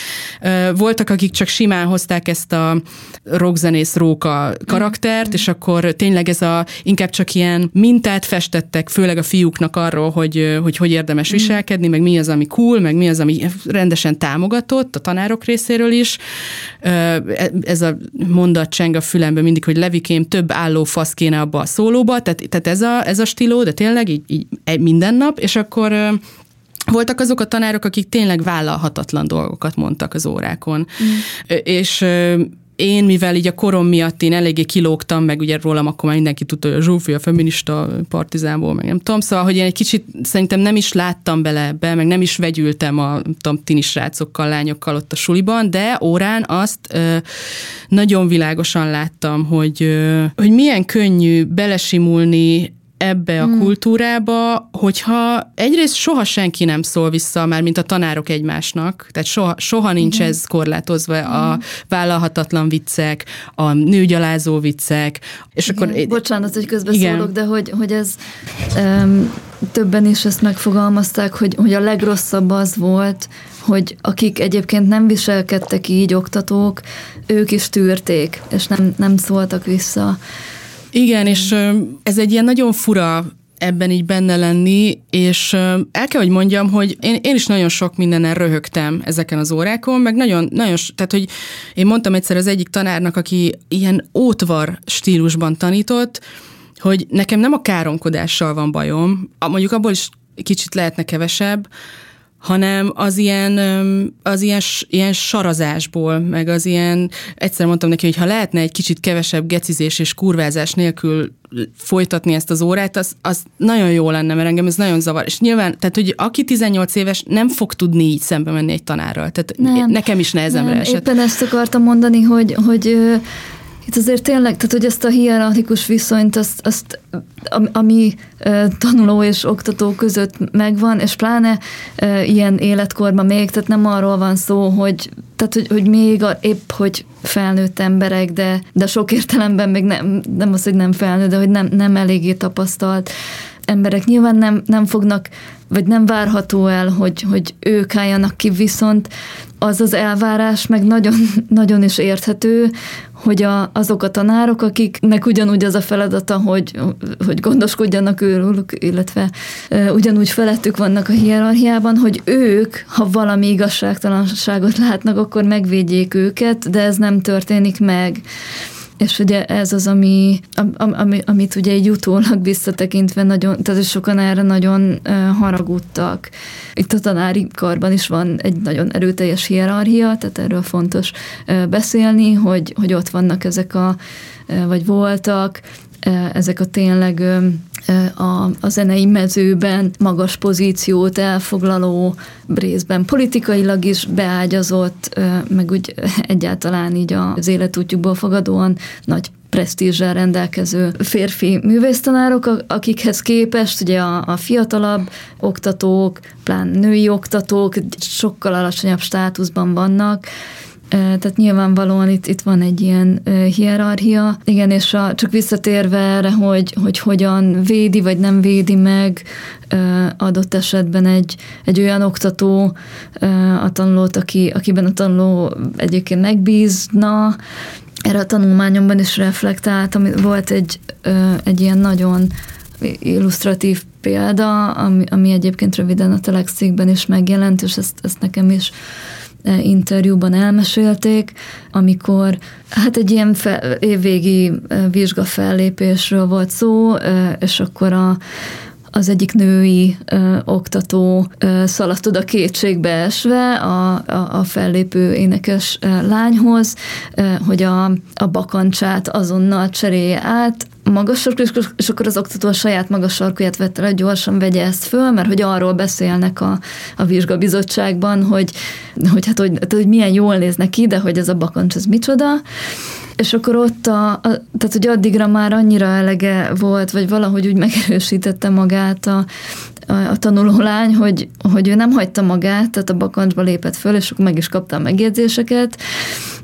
Voltak, akik csak simán hozták ezt a rockzenész róka karaktert, és akkor tényleg ez a, inkább csak ilyen mintát festettek, főleg a fiúknak arról, hogy hogy, hogy érdemes viselkedni, meg mi az, ami cool, meg mi az, ami rendesen támogatott a tanárok részéről is, is. Ez a mondat cseng a fülembe mindig, hogy levikém több álló fasz kéne abba a szólóba, tehát, tehát ez, a, ez a stíló, de tényleg így, így minden nap, és akkor voltak azok a tanárok, akik tényleg vállalhatatlan dolgokat mondtak az órákon. Mm. És én, mivel így a korom miatt én eléggé kilógtam, meg ugye rólam akkor már mindenki tudta, hogy a Zsófi a feminista partizánból, meg nem tudom, szóval, hogy én egy kicsit szerintem nem is láttam bele ebbe, meg nem is vegyültem a tudom, tini srácokkal, lányokkal ott a suliban, de órán azt ö, nagyon világosan láttam, hogy, ö, hogy milyen könnyű belesimulni ebbe a hmm. kultúrába, hogyha egyrészt soha senki nem szól vissza, már mint a tanárok egymásnak, tehát soha, soha nincs Igen. ez korlátozva, hmm. a vállalhatatlan viccek, a nőgyalázó viccek, és Igen. akkor... Bocsánat, hogy közbeszólok, de hogy, hogy ez um, többen is ezt megfogalmazták, hogy, hogy a legrosszabb az volt, hogy akik egyébként nem viselkedtek így oktatók, ők is tűrték, és nem, nem szóltak vissza. Igen, és ez egy ilyen nagyon fura ebben így benne lenni, és el kell, hogy mondjam, hogy én, én is nagyon sok mindenen röhögtem ezeken az órákon, meg nagyon, nagyon, tehát hogy én mondtam egyszer az egyik tanárnak, aki ilyen ótvar stílusban tanított, hogy nekem nem a káromkodással van bajom, mondjuk abból is kicsit lehetne kevesebb, hanem az ilyen, az ilyen, ilyen sarazásból, meg az ilyen, egyszer mondtam neki, hogy ha lehetne egy kicsit kevesebb gecizés és kurvázás nélkül folytatni ezt az órát, az, az nagyon jó lenne, mert engem ez nagyon zavar. És nyilván, tehát hogy aki 18 éves nem fog tudni így szembe menni egy tanárral. Tehát nem, nekem is nehezemre nem, esett. Éppen ezt akartam mondani, hogy, hogy itt azért tényleg, tehát hogy ezt a hierarchikus viszonyt, azt, azt ami tanuló és oktató között megvan, és pláne ilyen életkorban még, tehát nem arról van szó, hogy tehát, hogy, hogy még a, épp, hogy felnőtt emberek, de, de sok értelemben még nem, nem az, hogy nem felnőtt, de hogy nem, nem eléggé tapasztalt emberek. Nyilván nem, nem fognak, vagy nem várható el, hogy, hogy ők álljanak ki, viszont az az elvárás meg nagyon, nagyon is érthető, hogy a, azok a tanárok, akiknek ugyanúgy az a feladata, hogy, hogy gondoskodjanak őrülük, illetve e, ugyanúgy felettük vannak a hierarchiában, hogy ők, ha valami igazságtalanságot látnak, akkor megvédjék őket, de ez nem történik meg. És ugye ez az, ami, ami, amit ugye egy utólag visszatekintve nagyon, tehát sokan erre nagyon haragudtak. Itt a tanári karban is van egy nagyon erőteljes hierarchia, tehát erről fontos beszélni, hogy, hogy ott vannak ezek a, vagy voltak, ezek a tényleg a, a zenei mezőben magas pozíciót elfoglaló, részben politikailag is beágyazott, meg úgy egyáltalán így az életútjukból fogadóan nagy presztízsel rendelkező férfi művésztanárok, akikhez képest ugye a, a fiatalabb oktatók, plán női oktatók sokkal alacsonyabb státuszban vannak, Tehát nyilvánvalóan itt, itt van egy ilyen hierarchia. Igen, és a, csak visszatérve erre, hogy, hogy hogyan védi vagy nem védi meg adott esetben egy, egy olyan oktató a tanulót, aki, akiben a tanuló egyébként megbízna, erre a tanulmányomban is reflektált, ami volt egy, egy ilyen nagyon illusztratív példa, ami, ami egyébként röviden a Telexikben is megjelent, és ezt, ezt nekem is interjúban elmesélték, amikor hát egy ilyen fe, évvégi vizsga fellépésről volt szó, és akkor a, az egyik női ö, oktató ö, szaladt oda kétségbe esve a, a, a fellépő énekes ö, lányhoz, ö, hogy a, a bakancsát azonnal cserélje át, magas sarkú, és akkor az oktató a saját magas sarkuját vette le, gyorsan vegye ezt föl, mert hogy arról beszélnek a, a vizsgabizottságban, hogy, hogy, hát, hogy, hogy milyen jól néz neki, de hogy ez a bakancs, ez micsoda, és akkor ott, a, a, tehát hogy addigra már annyira elege volt, vagy valahogy úgy megerősítette magát a, a, a tanuló lány, hogy, hogy ő nem hagyta magát, tehát a bakancsba lépett föl, és akkor meg is kapta a megjegyzéseket,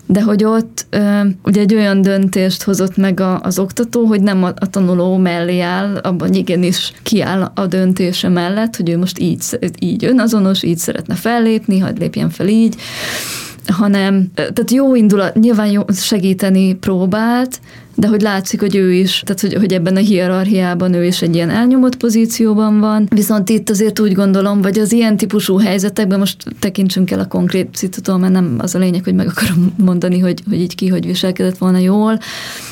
de hogy ott ö, ugye egy olyan döntést hozott meg a, az oktató, hogy nem a, a tanuló mellé áll, abban igenis kiáll a döntése mellett, hogy ő most így, így önazonos, így szeretne fellépni, hadd lépjen fel így, hanem, tehát jó indulat, nyilván jó segíteni próbált, de hogy látszik, hogy ő is, tehát hogy, hogy ebben a hierarchiában ő is egy ilyen elnyomott pozícióban van, viszont itt azért úgy gondolom, vagy az ilyen típusú helyzetekben most tekintsünk el a konkrét szitutól, mert nem az a lényeg, hogy meg akarom mondani, hogy, hogy így ki, hogy viselkedett volna jól,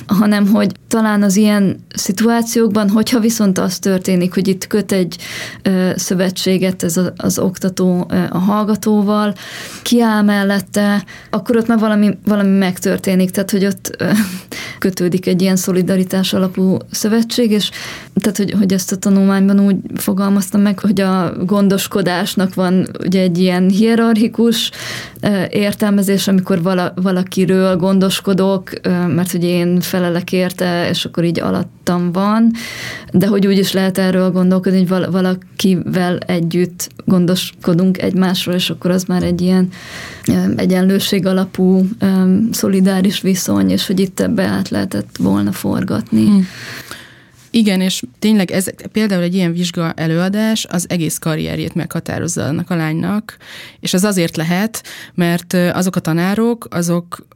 hanem hogy talán az ilyen szituációkban, hogyha viszont az történik, hogy itt köt egy ö, szövetséget ez a, az oktató ö, a hallgatóval, kiáll mellette, akkor ott már valami, valami megtörténik, tehát hogy ott ö, kötődik működik egy ilyen szolidaritás alapú szövetség, és tehát, hogy, hogy ezt a tanulmányban úgy fogalmaztam meg, hogy a gondoskodásnak van ugye egy ilyen hierarchikus értelmezés, amikor vala, valakiről gondoskodok, mert hogy én felelek érte, és akkor így alattam van, de hogy úgy is lehet erről gondolkodni, hogy valakivel együtt gondoskodunk egymásról, és akkor az már egy ilyen egyenlőség alapú szolidáris viszony, és hogy itt ebbe át lehetett volna forgatni. Hmm. Igen, és tényleg ez például egy ilyen vizsga előadás az egész karrierjét meghatározza annak a lánynak, és az azért lehet, mert azok a tanárok, azok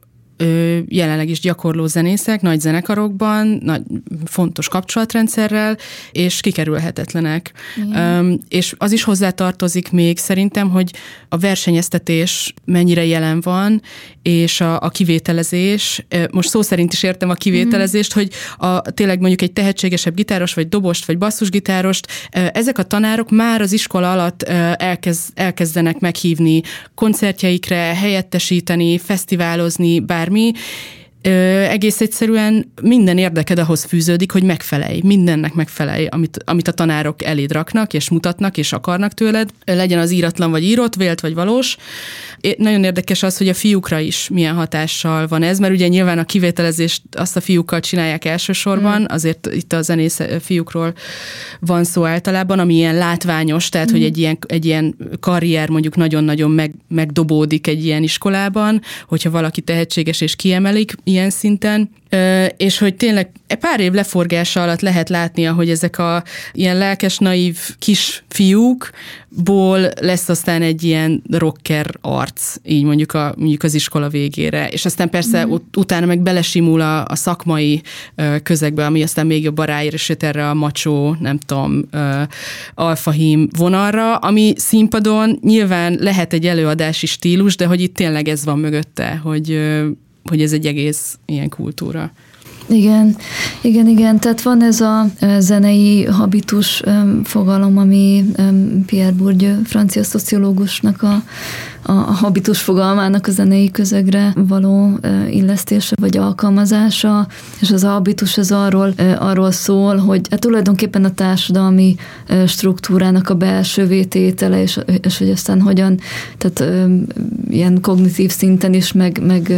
jelenleg is gyakorló zenészek, nagy zenekarokban, nagy, fontos kapcsolatrendszerrel, és kikerülhetetlenek. Um, és az is hozzátartozik még szerintem, hogy a versenyeztetés mennyire jelen van, és a, a kivételezés, most szó szerint is értem a kivételezést, mm. hogy a, tényleg mondjuk egy tehetségesebb gitáros, vagy dobost, vagy basszusgitárost, ezek a tanárok már az iskola alatt elkezd, elkezdenek meghívni koncertjeikre, helyettesíteni, fesztiválozni, bár bármi, Ö, egész egyszerűen minden érdeked ahhoz fűződik, hogy megfelelj, mindennek megfelelj, amit, amit a tanárok eléd raknak, és mutatnak, és akarnak tőled, legyen az íratlan, vagy írott, vélt, vagy valós. É, nagyon érdekes az, hogy a fiúkra is milyen hatással van ez, mert ugye nyilván a kivételezést azt a fiúkkal csinálják elsősorban, mm. azért itt a zenész fiúkról van szó általában, ami ilyen látványos, tehát mm. hogy egy ilyen, egy ilyen karrier mondjuk nagyon-nagyon meg, megdobódik egy ilyen iskolában, hogyha valaki tehetséges és kiemelik, ilyen szinten, és hogy tényleg e pár év leforgása alatt lehet látni, hogy ezek a ilyen lelkes, naív kis fiúkból lesz aztán egy ilyen rocker arc, így mondjuk, a, mondjuk az iskola végére. És aztán persze mm. ut- utána meg belesimul a, a szakmai közegbe, ami aztán még jobban ráéresít erre a macsó, nem tudom, alfahím vonalra, ami színpadon nyilván lehet egy előadási stílus, de hogy itt tényleg ez van mögötte, hogy hogy ez egy egész ilyen kultúra. Igen, igen, igen, tehát van ez a zenei habitus fogalom, ami Pierre Bourdieu, francia szociológusnak a a habitus fogalmának a zenei közegre való illesztése vagy alkalmazása, és az habitus az arról, arról szól, hogy hát tulajdonképpen a társadalmi struktúrának a belső vététele, és, és hogy aztán hogyan, tehát ilyen kognitív szinten is, meg, meg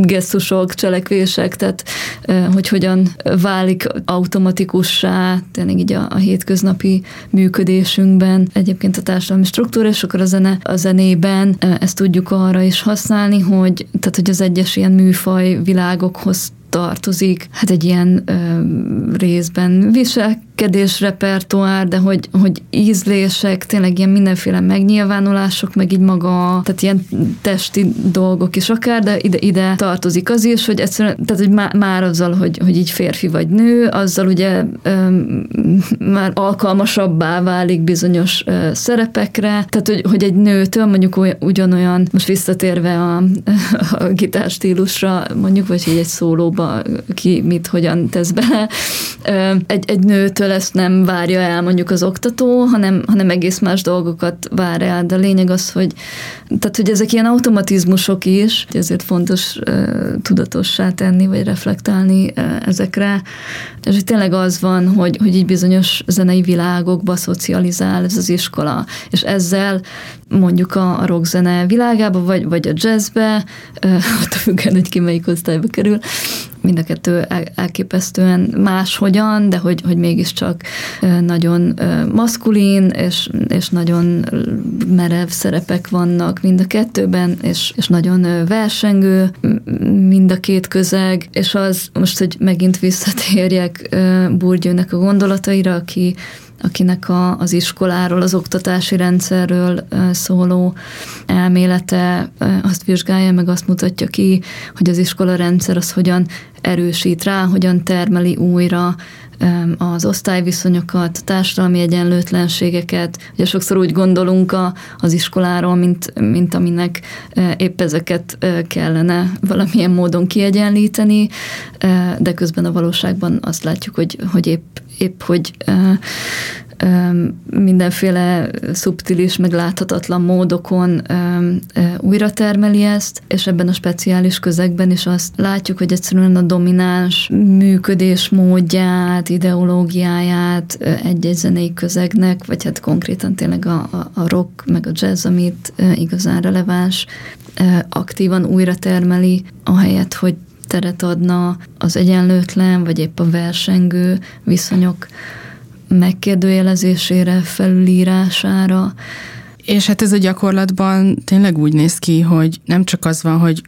gesztusok, cselekvések, tehát hogy hogyan válik automatikussá, tényleg így a, a hétköznapi működésünkben. Egyébként a társadalmi struktúra, és akkor a, zene, a zenében ezt tudjuk arra is használni, hogy, tehát, hogy az egyes ilyen műfaj világokhoz tartozik, hát egy ilyen ö, részben viselkedés repertoár, de hogy, hogy ízlések, tényleg ilyen mindenféle megnyilvánulások, meg így maga, tehát ilyen testi dolgok is akár, de ide, ide tartozik az is, hogy egyszerűen, tehát hogy má, már azzal, hogy, hogy így férfi vagy nő, azzal ugye ö, már alkalmasabbá válik bizonyos ö, szerepekre, tehát hogy, hogy egy nőtől mondjuk olyan, ugyanolyan, most visszatérve a, a gitárstílusra mondjuk, vagy hogy egy szóló abba ki mit, hogyan tesz bele. Egy, egy nőtől ezt nem várja el mondjuk az oktató, hanem, hanem egész más dolgokat vár el, de a lényeg az, hogy, tehát, hogy ezek ilyen automatizmusok is, ezért fontos tudatossá tenni, vagy reflektálni ezekre, és hogy tényleg az van, hogy, hogy így bizonyos zenei világokba szocializál ez az iskola, és ezzel mondjuk a, a rockzene világába, vagy, vagy a jazzbe, attól függően, hogy ki melyik osztályba kerül, mind a kettő elképesztően máshogyan, de hogy, hogy mégiscsak nagyon maszkulin, és, és nagyon merev szerepek vannak mind a kettőben, és, és nagyon versengő mind a két közeg, és az, most, hogy megint visszatérjek Burgyőnek a gondolataira, aki akinek a, az iskoláról, az oktatási rendszerről szóló elmélete azt vizsgálja, meg azt mutatja ki, hogy az iskola rendszer az hogyan erősít rá, hogyan termeli újra az osztályviszonyokat, a társadalmi egyenlőtlenségeket. Ugye sokszor úgy gondolunk a, az iskoláról, mint, mint aminek épp ezeket kellene valamilyen módon kiegyenlíteni, de közben a valóságban azt látjuk, hogy, hogy épp épp hogy mindenféle szubtilis, meg láthatatlan módokon újra termeli ezt, és ebben a speciális közegben is azt látjuk, hogy egyszerűen a domináns működés módját, ideológiáját egy-egy zenei közegnek, vagy hát konkrétan tényleg a, a, a rock, meg a jazz, amit igazán releváns, aktívan újra termeli, ahelyett, hogy teret adna az egyenlőtlen, vagy épp a versengő viszonyok megkérdőjelezésére, felülírására. És hát ez a gyakorlatban tényleg úgy néz ki, hogy nem csak az van, hogy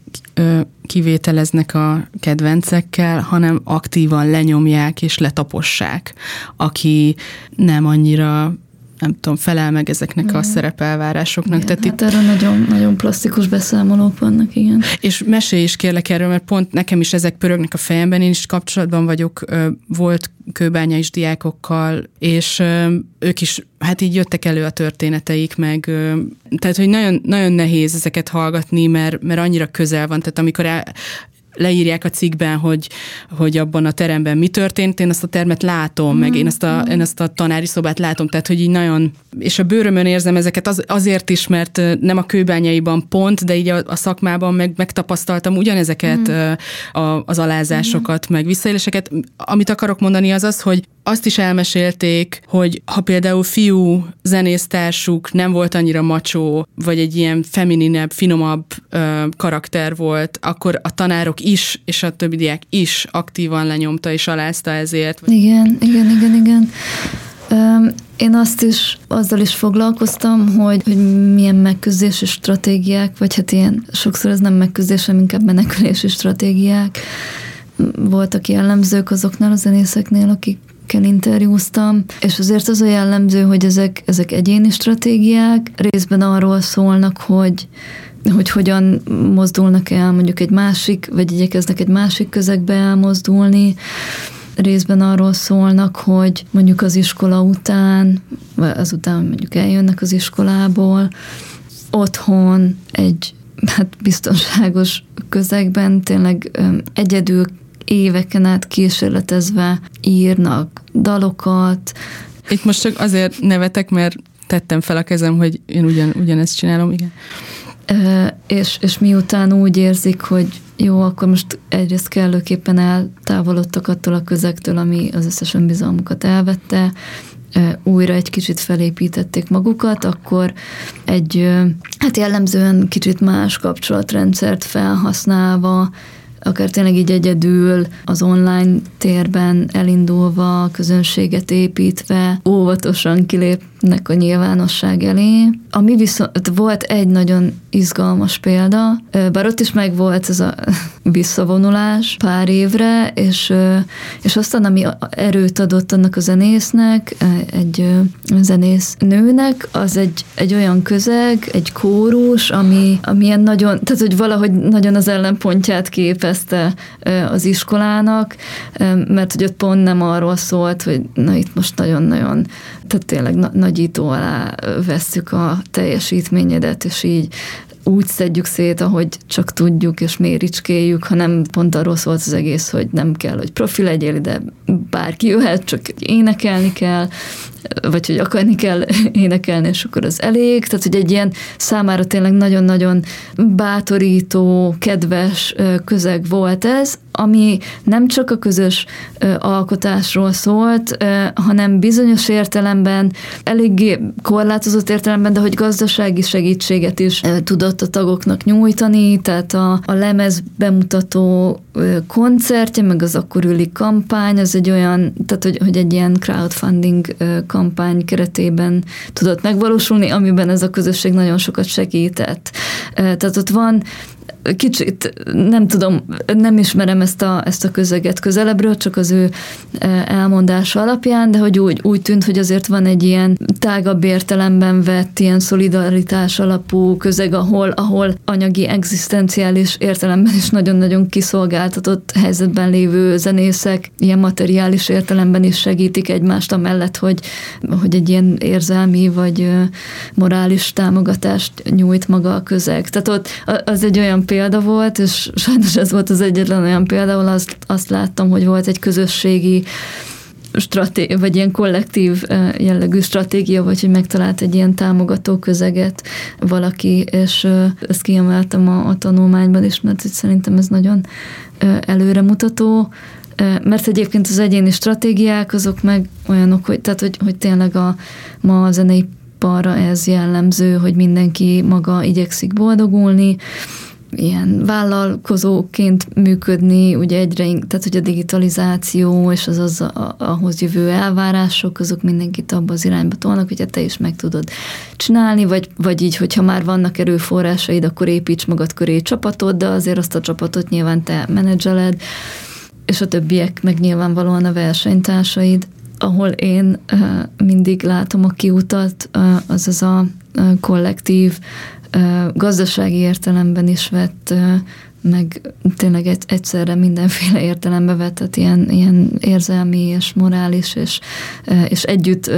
kivételeznek a kedvencekkel, hanem aktívan lenyomják és letapossák, aki nem annyira nem tudom, felel meg ezeknek a szerepelvárásoknak. Igen, Tehát hát itt... erre nagyon, nagyon plastikus beszámolók vannak, igen. És mesélj is kérlek erről, mert pont nekem is ezek pörögnek a fejemben, én is kapcsolatban vagyok, volt is diákokkal, és ők is, hát így jöttek elő a történeteik, meg tehát, hogy nagyon, nagyon nehéz ezeket hallgatni, mert, mert annyira közel van, tehát amikor el, leírják a cikkben, hogy, hogy abban a teremben mi történt, én azt a termet látom, mm. meg én ezt, a, én ezt a tanári szobát látom, tehát hogy így nagyon, és a bőrömön érzem ezeket az, azért is, mert nem a kőbányaiban pont, de így a, a szakmában meg megtapasztaltam ugyanezeket mm. a, az alázásokat, mm. meg visszaéléseket. Amit akarok mondani az az, hogy azt is elmesélték, hogy ha például fiú zenésztársuk nem volt annyira macsó, vagy egy ilyen femininebb, finomabb ö, karakter volt, akkor a tanárok is, és a többi diák is aktívan lenyomta és alázta ezért. Igen, igen, igen, igen. Én azt is, azzal is foglalkoztam, hogy, hogy milyen megküzdési stratégiák, vagy hát ilyen, sokszor ez nem megküzdés, hanem inkább menekülési stratégiák voltak jellemzők azoknál a zenészeknél, akik akikkel interjúztam, és azért az a jellemző, hogy ezek, ezek egyéni stratégiák, részben arról szólnak, hogy hogy hogyan mozdulnak el mondjuk egy másik, vagy igyekeznek egy másik közegbe elmozdulni, részben arról szólnak, hogy mondjuk az iskola után, vagy azután mondjuk eljönnek az iskolából, otthon egy hát biztonságos közegben tényleg egyedül éveken át kísérletezve írnak dalokat. Itt most csak azért nevetek, mert tettem fel a kezem, hogy én ugyan, ugyanezt csinálom, igen. És, és miután úgy érzik, hogy jó, akkor most egyrészt kellőképpen eltávolodtak attól a közegtől, ami az összes önbizalmukat elvette, újra egy kicsit felépítették magukat, akkor egy hát jellemzően kicsit más kapcsolatrendszert felhasználva akár tényleg így egyedül az online térben elindulva, közönséget építve, óvatosan kilépnek a nyilvánosság elé. Ami viszont volt egy nagyon izgalmas példa, bár ott is meg volt ez a visszavonulás pár évre, és, és aztán ami erőt adott annak a zenésznek, egy zenész nőnek, az egy, egy olyan közeg, egy kórus, ami, ami ilyen nagyon, tehát hogy valahogy nagyon az ellenpontját képezte az iskolának, mert hogy ott pont nem arról szólt, hogy na itt most nagyon-nagyon, tehát tényleg nagyító alá vesszük a teljesítményedet, és így úgy szedjük szét, ahogy csak tudjuk, és méricskéljük, hanem pont arról szólt az egész, hogy nem kell, hogy profi legyél, de bárki jöhet, csak énekelni kell, vagy hogy akarni kell énekelni, és akkor az elég. Tehát, hogy egy ilyen számára tényleg nagyon-nagyon bátorító, kedves közeg volt ez, ami nem csak a közös alkotásról szólt, hanem bizonyos értelemben, eléggé korlátozott értelemben, de hogy gazdasági segítséget is tudott a tagoknak nyújtani, tehát a, a lemez bemutató koncertje, meg az akkor üli kampány, az egy olyan, tehát hogy, hogy egy ilyen crowdfunding kampány keretében tudott megvalósulni, amiben ez a közösség nagyon sokat segített. Tehát ott van kicsit nem tudom, nem ismerem ezt a, ezt a közeget közelebbről, csak az ő e, elmondása alapján, de hogy úgy, úgy tűnt, hogy azért van egy ilyen tágabb értelemben vett ilyen szolidaritás alapú közeg, ahol, ahol anyagi, egzisztenciális értelemben is nagyon-nagyon kiszolgáltatott helyzetben lévő zenészek ilyen materiális értelemben is segítik egymást amellett, hogy, hogy egy ilyen érzelmi vagy morális támogatást nyújt maga a közeg. Tehát ott az egy olyan példa volt, és sajnos ez volt az egyetlen olyan példa, ahol azt, azt láttam, hogy volt egy közösségi straté- vagy ilyen kollektív jellegű stratégia, vagy hogy megtalált egy ilyen támogató közeget valaki, és ezt kiemeltem a, a tanulmányban is, mert szerintem ez nagyon előremutató, mert egyébként az egyéni stratégiák azok meg olyanok, hogy, tehát hogy, hogy tényleg a, ma a zenei parra ez jellemző, hogy mindenki maga igyekszik boldogulni, ilyen vállalkozóként működni, ugye egyre, tehát hogy a digitalizáció és az, az a, ahhoz jövő elvárások, azok mindenkit abba az irányba tolnak, hogyha te is meg tudod csinálni, vagy, vagy így, hogyha már vannak erőforrásaid, akkor építs magad köré csapatot, de azért azt a csapatot nyilván te menedzseled, és a többiek meg nyilvánvalóan a versenytársaid. Ahol én mindig látom a kiutat, az az a kollektív gazdasági értelemben is vett, meg tényleg egyszerre mindenféle értelembe vett, tehát ilyen, ilyen érzelmi és morális és, és együtt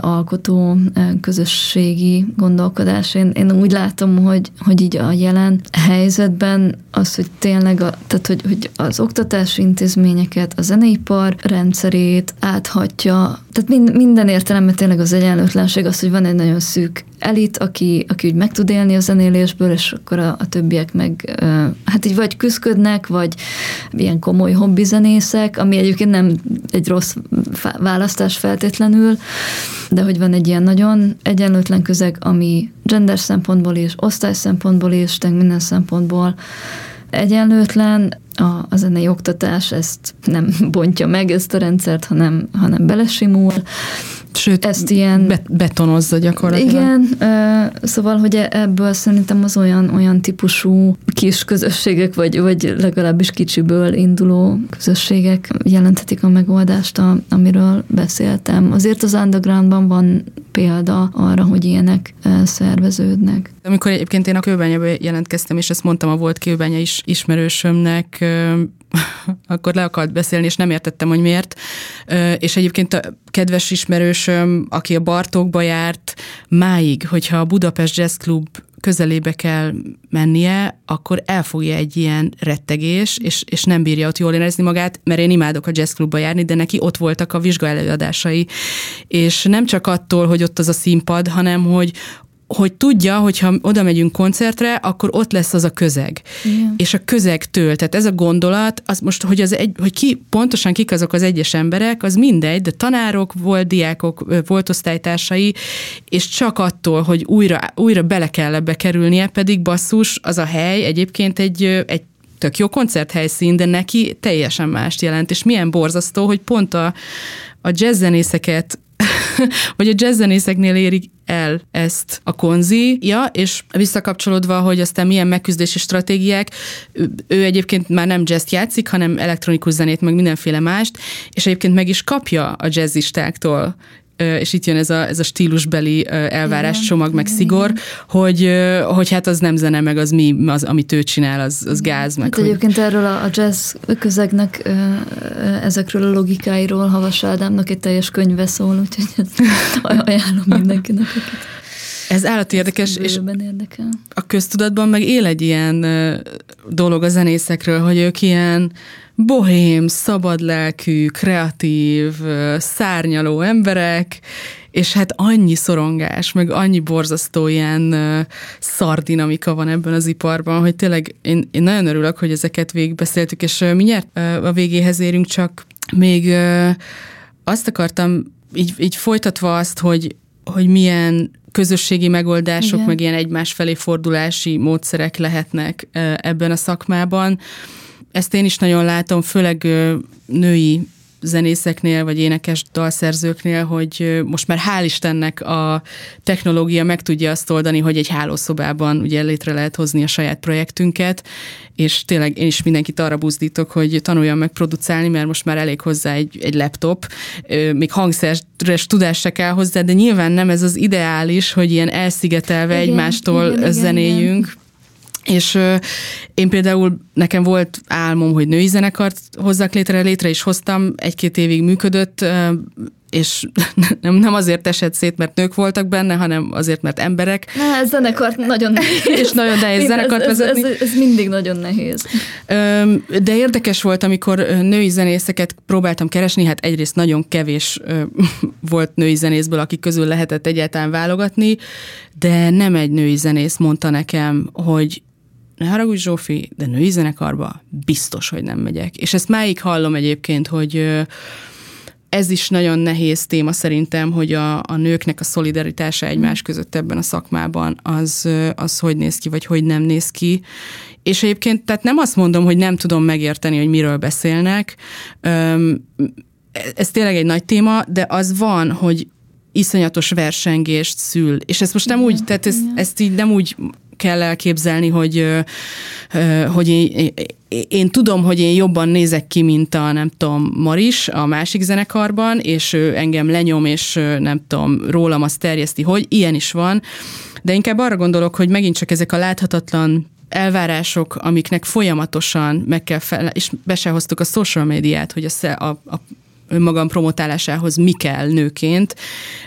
alkotó közösségi gondolkodás. Én, én úgy látom, hogy, hogy így a jelen helyzetben az, hogy tényleg a, tehát hogy, hogy az oktatási intézményeket, a zeneipar rendszerét áthatja, tehát mind, minden értelemben tényleg az egyenlőtlenség az, hogy van egy nagyon szűk elit, aki, aki úgy meg tud élni a zenélésből, és akkor a, a többiek meg hát így vagy küzdködnek, vagy ilyen komoly hobbizenészek, ami egyébként nem egy rossz választás feltétlenül, de hogy van egy ilyen nagyon egyenlőtlen közeg, ami gender szempontból is, osztály szempontból tehát minden szempontból egyenlőtlen, a, a zenei oktatás ezt nem bontja meg ezt a rendszert, hanem, hanem belesimul, Sőt, ezt ilyen... Be- betonozza gyakorlatilag. Igen, szóval, hogy e- ebből szerintem az olyan, olyan típusú kis közösségek, vagy, vagy legalábbis kicsiből induló közösségek jelenthetik a megoldást, a, amiről beszéltem. Azért az undergroundban van példa arra, hogy ilyenek szerveződnek. Amikor egyébként én a kőbányába jelentkeztem, és ezt mondtam a volt kőbánya is ismerősömnek, akkor le akart beszélni, és nem értettem, hogy miért. És egyébként a kedves ismerősöm, aki a Bartókba járt, máig, hogyha a Budapest Jazz Club közelébe kell mennie, akkor elfogja egy ilyen rettegés, és, és nem bírja ott jól érezni magát, mert én imádok a jazzklubba járni, de neki ott voltak a vizsgaelőadásai. És nem csak attól, hogy ott az a színpad, hanem hogy hogy tudja, hogy ha oda megyünk koncertre, akkor ott lesz az a közeg. Igen. És a közegtől, tehát ez a gondolat, az most, hogy, az egy, hogy ki, pontosan kik azok az egyes emberek, az mindegy, de tanárok, volt diákok, volt osztálytársai, és csak attól, hogy újra, újra bele kell ebbe kerülnie, pedig basszus, az a hely egyébként egy, egy tök jó koncerthelyszín, de neki teljesen mást jelent, és milyen borzasztó, hogy pont a, a jazzzenészeket hogy a jazzzenészeknél érik el ezt a konzi, ja, és visszakapcsolódva, hogy aztán milyen megküzdési stratégiák, ő, egyébként már nem jazz játszik, hanem elektronikus zenét, meg mindenféle mást, és egyébként meg is kapja a jazzistáktól és itt jön ez a, ez a stílusbeli elvárás igen, csomag, meg szigor, hogy, hogy hát az nem zene, meg az mi, az, amit ő csinál, az, az gáz. Meg hát hogy... egyébként erről a, a jazz közegnek ezekről a logikáiról Havas Ádámnak egy teljes könyve szól, úgyhogy ezt ajánlom mindenkinek, akit ez állati érdekes, és érdekel. a köztudatban meg él egy ilyen dolog a zenészekről, hogy ők ilyen bohém, szabadlelkű, kreatív, szárnyaló emberek, és hát annyi szorongás, meg annyi borzasztó ilyen szardinamika van ebben az iparban, hogy tényleg én, én nagyon örülök, hogy ezeket végigbeszéltük, és mindjárt a végéhez érünk, csak még azt akartam, így, így folytatva azt, hogy, hogy milyen közösségi megoldások, Igen. meg ilyen egymás felé fordulási módszerek lehetnek ebben a szakmában. Ezt én is nagyon látom, főleg női zenészeknél, vagy énekes dalszerzőknél, hogy most már hál' Istennek a technológia meg tudja azt oldani, hogy egy hálószobában ugye létre lehet hozni a saját projektünket, és tényleg én is mindenkit arra buzdítok, hogy tanuljon meg producálni, mert most már elég hozzá egy, egy laptop, még hangszeres tudás se kell hozzá, de nyilván nem ez az ideális, hogy ilyen elszigetelve igen, egymástól igen, zenéjünk. Igen és én például nekem volt álmom, hogy női zenekart hozzak létre, létre is hoztam, egy-két évig működött, és nem, nem azért esett szét, mert nők voltak benne, hanem azért, mert emberek. Na, ez zenekart nagyon nehéz. és nagyon nehéz zenekart ez, vezetni. Ez, ez, ez mindig nagyon nehéz. De érdekes volt, amikor női zenészeket próbáltam keresni, hát egyrészt nagyon kevés volt női zenészből, akik közül lehetett egyáltalán válogatni, de nem egy női zenész mondta nekem, hogy ne haragudj Zsófi, de női zenekarba biztos, hogy nem megyek. És ezt máig hallom egyébként, hogy ez is nagyon nehéz téma szerintem, hogy a, a nőknek a szolidaritása egymás között ebben a szakmában az, az hogy néz ki, vagy hogy nem néz ki. És egyébként tehát nem azt mondom, hogy nem tudom megérteni, hogy miről beszélnek. Ez tényleg egy nagy téma, de az van, hogy iszonyatos versengést szül. És ezt most nem úgy, tehát ezt, ezt így nem úgy kell elképzelni, hogy, hogy én, én tudom, hogy én jobban nézek ki, mint a nem tudom, Maris a másik zenekarban, és ő engem lenyom, és nem tudom, rólam azt terjeszti, hogy ilyen is van, de inkább arra gondolok, hogy megint csak ezek a láthatatlan elvárások, amiknek folyamatosan meg kell fel, és be se hoztuk a social médiát, hogy a, a, a önmagam promotálásához mi kell nőként,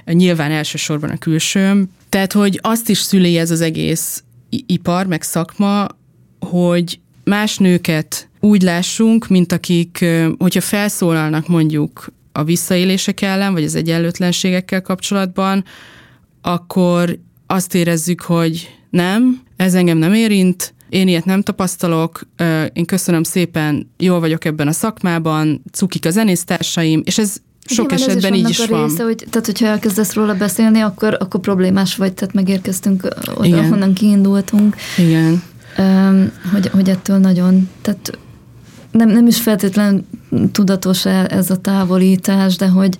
nyilván elsősorban a külsőm. Tehát, hogy azt is szüli ez az egész ipar, meg szakma, hogy más nőket úgy lássunk, mint akik, hogyha felszólalnak mondjuk a visszaélések ellen, vagy az egyenlőtlenségekkel kapcsolatban, akkor azt érezzük, hogy nem, ez engem nem érint, én ilyet nem tapasztalok, én köszönöm szépen, jól vagyok ebben a szakmában, cukik a zenésztársaim, és ez sok Igen, esetben így is van. Része, hogy, tehát, hogyha elkezdesz róla beszélni, akkor, akkor problémás vagy, tehát megérkeztünk oda, Igen. ahonnan kiindultunk. Igen. hogy, hogy ettől nagyon, tehát nem, nem is feltétlen tudatos ez a távolítás, de hogy,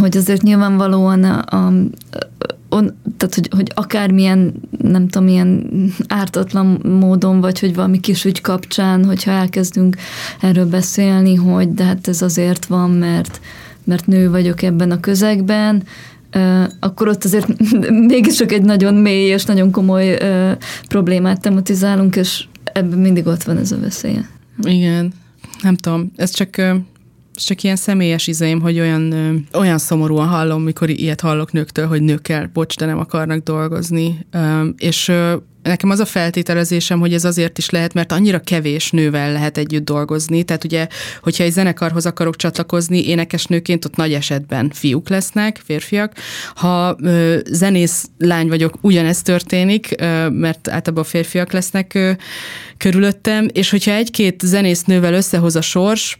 hogy azért nyilvánvalóan a, a, on, tehát hogy, hogy akármilyen, nem tudom, ilyen ártatlan módon, vagy hogy valami kis ügy kapcsán, hogyha elkezdünk erről beszélni, hogy de hát ez azért van, mert, mert nő vagyok ebben a közegben, akkor ott azért mégis csak egy nagyon mély és nagyon komoly problémát tematizálunk, és ebben mindig ott van ez a veszélye. Igen, nem tudom, ez csak ez csak ilyen személyes izeim, hogy olyan, ö, olyan szomorúan hallom, mikor ilyet hallok nőktől, hogy nőkkel, bocs, de nem akarnak dolgozni. Ö, és ö, nekem az a feltételezésem, hogy ez azért is lehet, mert annyira kevés nővel lehet együtt dolgozni. Tehát ugye, hogyha egy zenekarhoz akarok csatlakozni, énekesnőként ott nagy esetben fiúk lesznek, férfiak. Ha ö, zenész lány vagyok, ugyanezt történik, ö, mert általában férfiak lesznek ö, körülöttem, és hogyha egy-két zenésznővel összehoz a sors,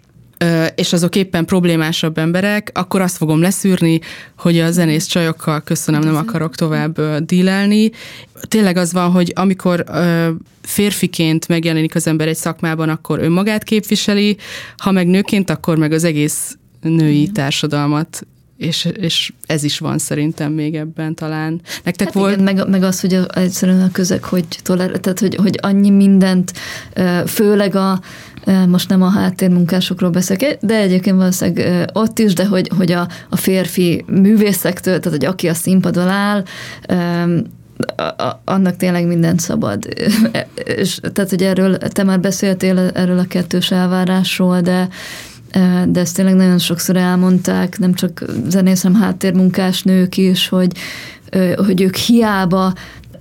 és azok éppen problémásabb emberek, akkor azt fogom leszűrni, hogy a zenész csajokkal köszönöm, nem akarok tovább dílelni. Tényleg az van, hogy amikor férfiként megjelenik az ember egy szakmában, akkor önmagát képviseli, ha meg nőként, akkor meg az egész női társadalmat és, és ez is van szerintem még ebben talán. Nektek hát volt... Igen, meg, meg az, hogy a, egyszerűen a közeg, hogy toler, tehát hogy, hogy annyi mindent, főleg a, most nem a háttérmunkásokról beszélek, de egyébként valószínűleg ott is, de hogy, hogy a, a férfi művészektől, tehát hogy aki a színpadon áll, annak tényleg mindent szabad. És, tehát, hogy erről, te már beszéltél erről a kettős elvárásról, de de ezt tényleg nagyon sokszor elmondták, nem csak zenész, háttérmunkás nők is, hogy, hogy ők hiába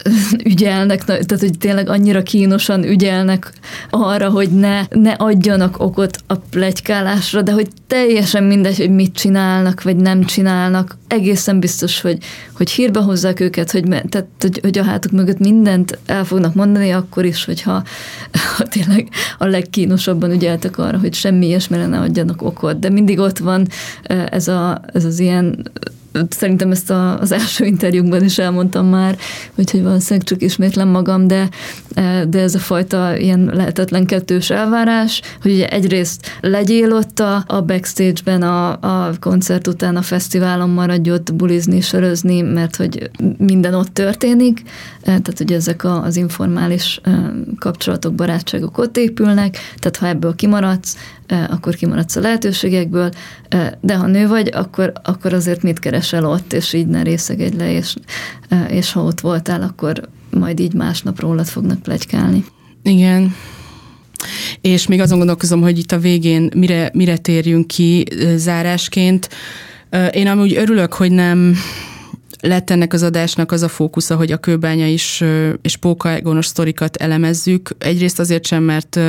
ügyelnek, tehát hogy tényleg annyira kínosan ügyelnek arra, hogy ne, ne adjanak okot a plegykálásra, de hogy teljesen mindegy, hogy mit csinálnak, vagy nem csinálnak, egészen biztos, hogy, hogy hírbe hozzák őket, hogy, tehát, hogy, hogy a hátuk mögött mindent el fognak mondani, akkor is, hogyha ha tényleg a legkínosabban ügyeltek arra, hogy semmi ilyesmire ne adjanak okot, de mindig ott van ez, a, ez az ilyen szerintem ezt a, az első interjúkban is elmondtam már, úgyhogy valószínűleg csak ismétlem magam, de, de ez a fajta ilyen lehetetlen kettős elvárás, hogy ugye egyrészt legyél ott a, a backstage-ben a, a koncert után a fesztiválon maradj ott bulizni, sörözni, mert hogy minden ott történik, tehát hogy ezek az informális kapcsolatok, barátságok ott épülnek, tehát ha ebből kimaradsz, akkor kimaradsz a lehetőségekből, de ha nő vagy, akkor, akkor azért mit keresel ott, és így ne részegedj le, és, és ha ott voltál, akkor majd így másnap rólad fognak plegykálni. Igen, és még azon gondolkozom, hogy itt a végén mire, mire térjünk ki zárásként. Én amúgy örülök, hogy nem lett ennek az adásnak az a fókusza, hogy a kőbánya is és pókagonos sztorikat elemezzük. Egyrészt azért sem, mert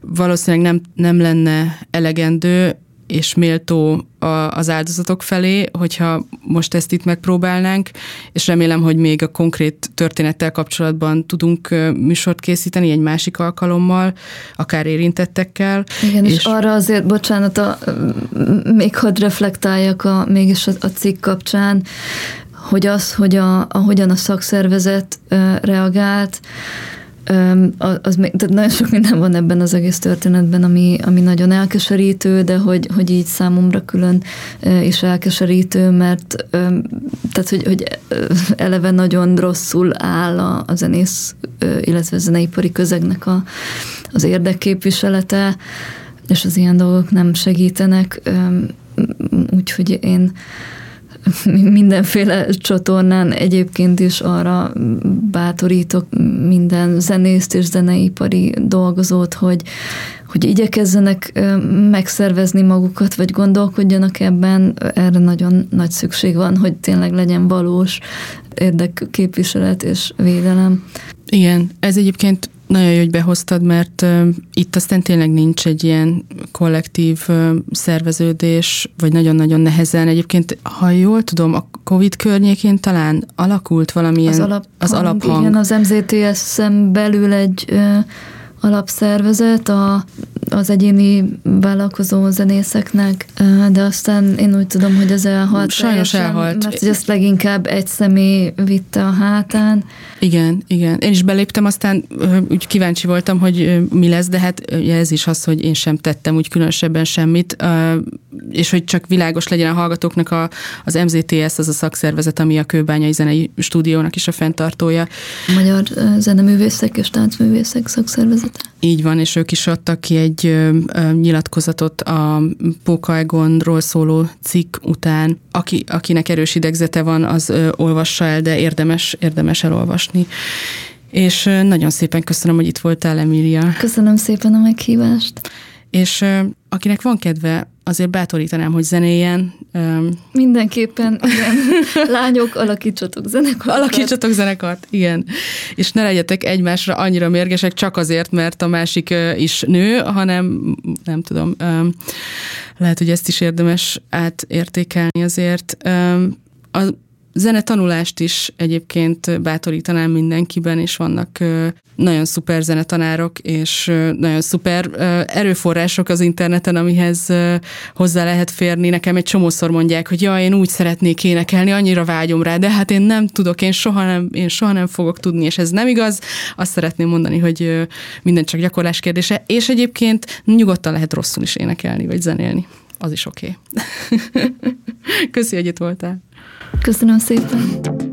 valószínűleg nem, nem lenne elegendő és méltó az áldozatok felé, hogyha most ezt itt megpróbálnánk, és remélem, hogy még a konkrét történettel kapcsolatban tudunk műsort készíteni egy másik alkalommal, akár érintettekkel. Igen, és, és arra azért, bocsánat, a, még hadd reflektáljak a, mégis a, a cikk kapcsán, hogy az, hogy a, ahogyan a szakszervezet reagált, az még, tehát nagyon sok minden van ebben az egész történetben, ami, ami nagyon elkeserítő, de hogy, hogy így számomra külön is elkeserítő, mert tehát, hogy, hogy eleve nagyon rosszul áll a, a zenész, illetve a zeneipari közegnek a, az érdekképviselete, és az ilyen dolgok nem segítenek, úgyhogy én mindenféle csatornán egyébként is arra bátorítok minden zenészt és zeneipari dolgozót, hogy, hogy igyekezzenek megszervezni magukat, vagy gondolkodjanak ebben, erre nagyon nagy szükség van, hogy tényleg legyen valós érdekképviselet és védelem. Igen, ez egyébként nagyon jó, hogy behoztad, mert uh, itt aztán tényleg nincs egy ilyen kollektív uh, szerveződés, vagy nagyon-nagyon nehezen. Egyébként, ha jól tudom, a COVID környékén talán alakult valamilyen az, alap, az alaphang. Igen, az MZTS-en belül egy uh, alapszervezet a, az egyéni vállalkozó zenészeknek, de aztán én úgy tudom, hogy ez elhalt. Sajnos teljesen, elhalt. Mert hogy ezt leginkább egy személy vitte a hátán. Igen, igen. Én is beléptem, aztán úgy kíváncsi voltam, hogy mi lesz, de hát ez is az, hogy én sem tettem úgy különösebben semmit, és hogy csak világos legyen a hallgatóknak a, az MZTS, az a szakszervezet, ami a Kőbányai Zenei Stúdiónak is a fenntartója. Magyar Zeneművészek és Táncművészek szakszervezete. Így van, és ők is adtak ki egy ö, nyilatkozatot a Póka Egonról szóló cikk után. Aki, akinek erős idegzete van, az olvassa el, de érdemes, érdemes elolvasni. És nagyon szépen köszönöm, hogy itt voltál, Emília. Köszönöm szépen a meghívást. És akinek van kedve azért bátorítanám, hogy zenéjen. Mindenképpen, igen. Lányok, alakítsatok zenekart. Alakítsatok zenekart, igen. És ne legyetek egymásra annyira mérgesek csak azért, mert a másik is nő, hanem nem tudom, lehet, hogy ezt is érdemes átértékelni azért. A zenetanulást is egyébként bátorítanám mindenkiben, és vannak nagyon szuper zenetanárok, és nagyon szuper erőforrások az interneten, amihez hozzá lehet férni. Nekem egy csomószor mondják, hogy ja, én úgy szeretnék énekelni, annyira vágyom rá, de hát én nem tudok, én soha nem, én soha nem fogok tudni, és ez nem igaz. Azt szeretném mondani, hogy minden csak gyakorlás kérdése, és egyébként nyugodtan lehet rosszul is énekelni, vagy zenélni. Az is oké. Okay. Köszi, hogy itt voltál. Köszönöm szépen.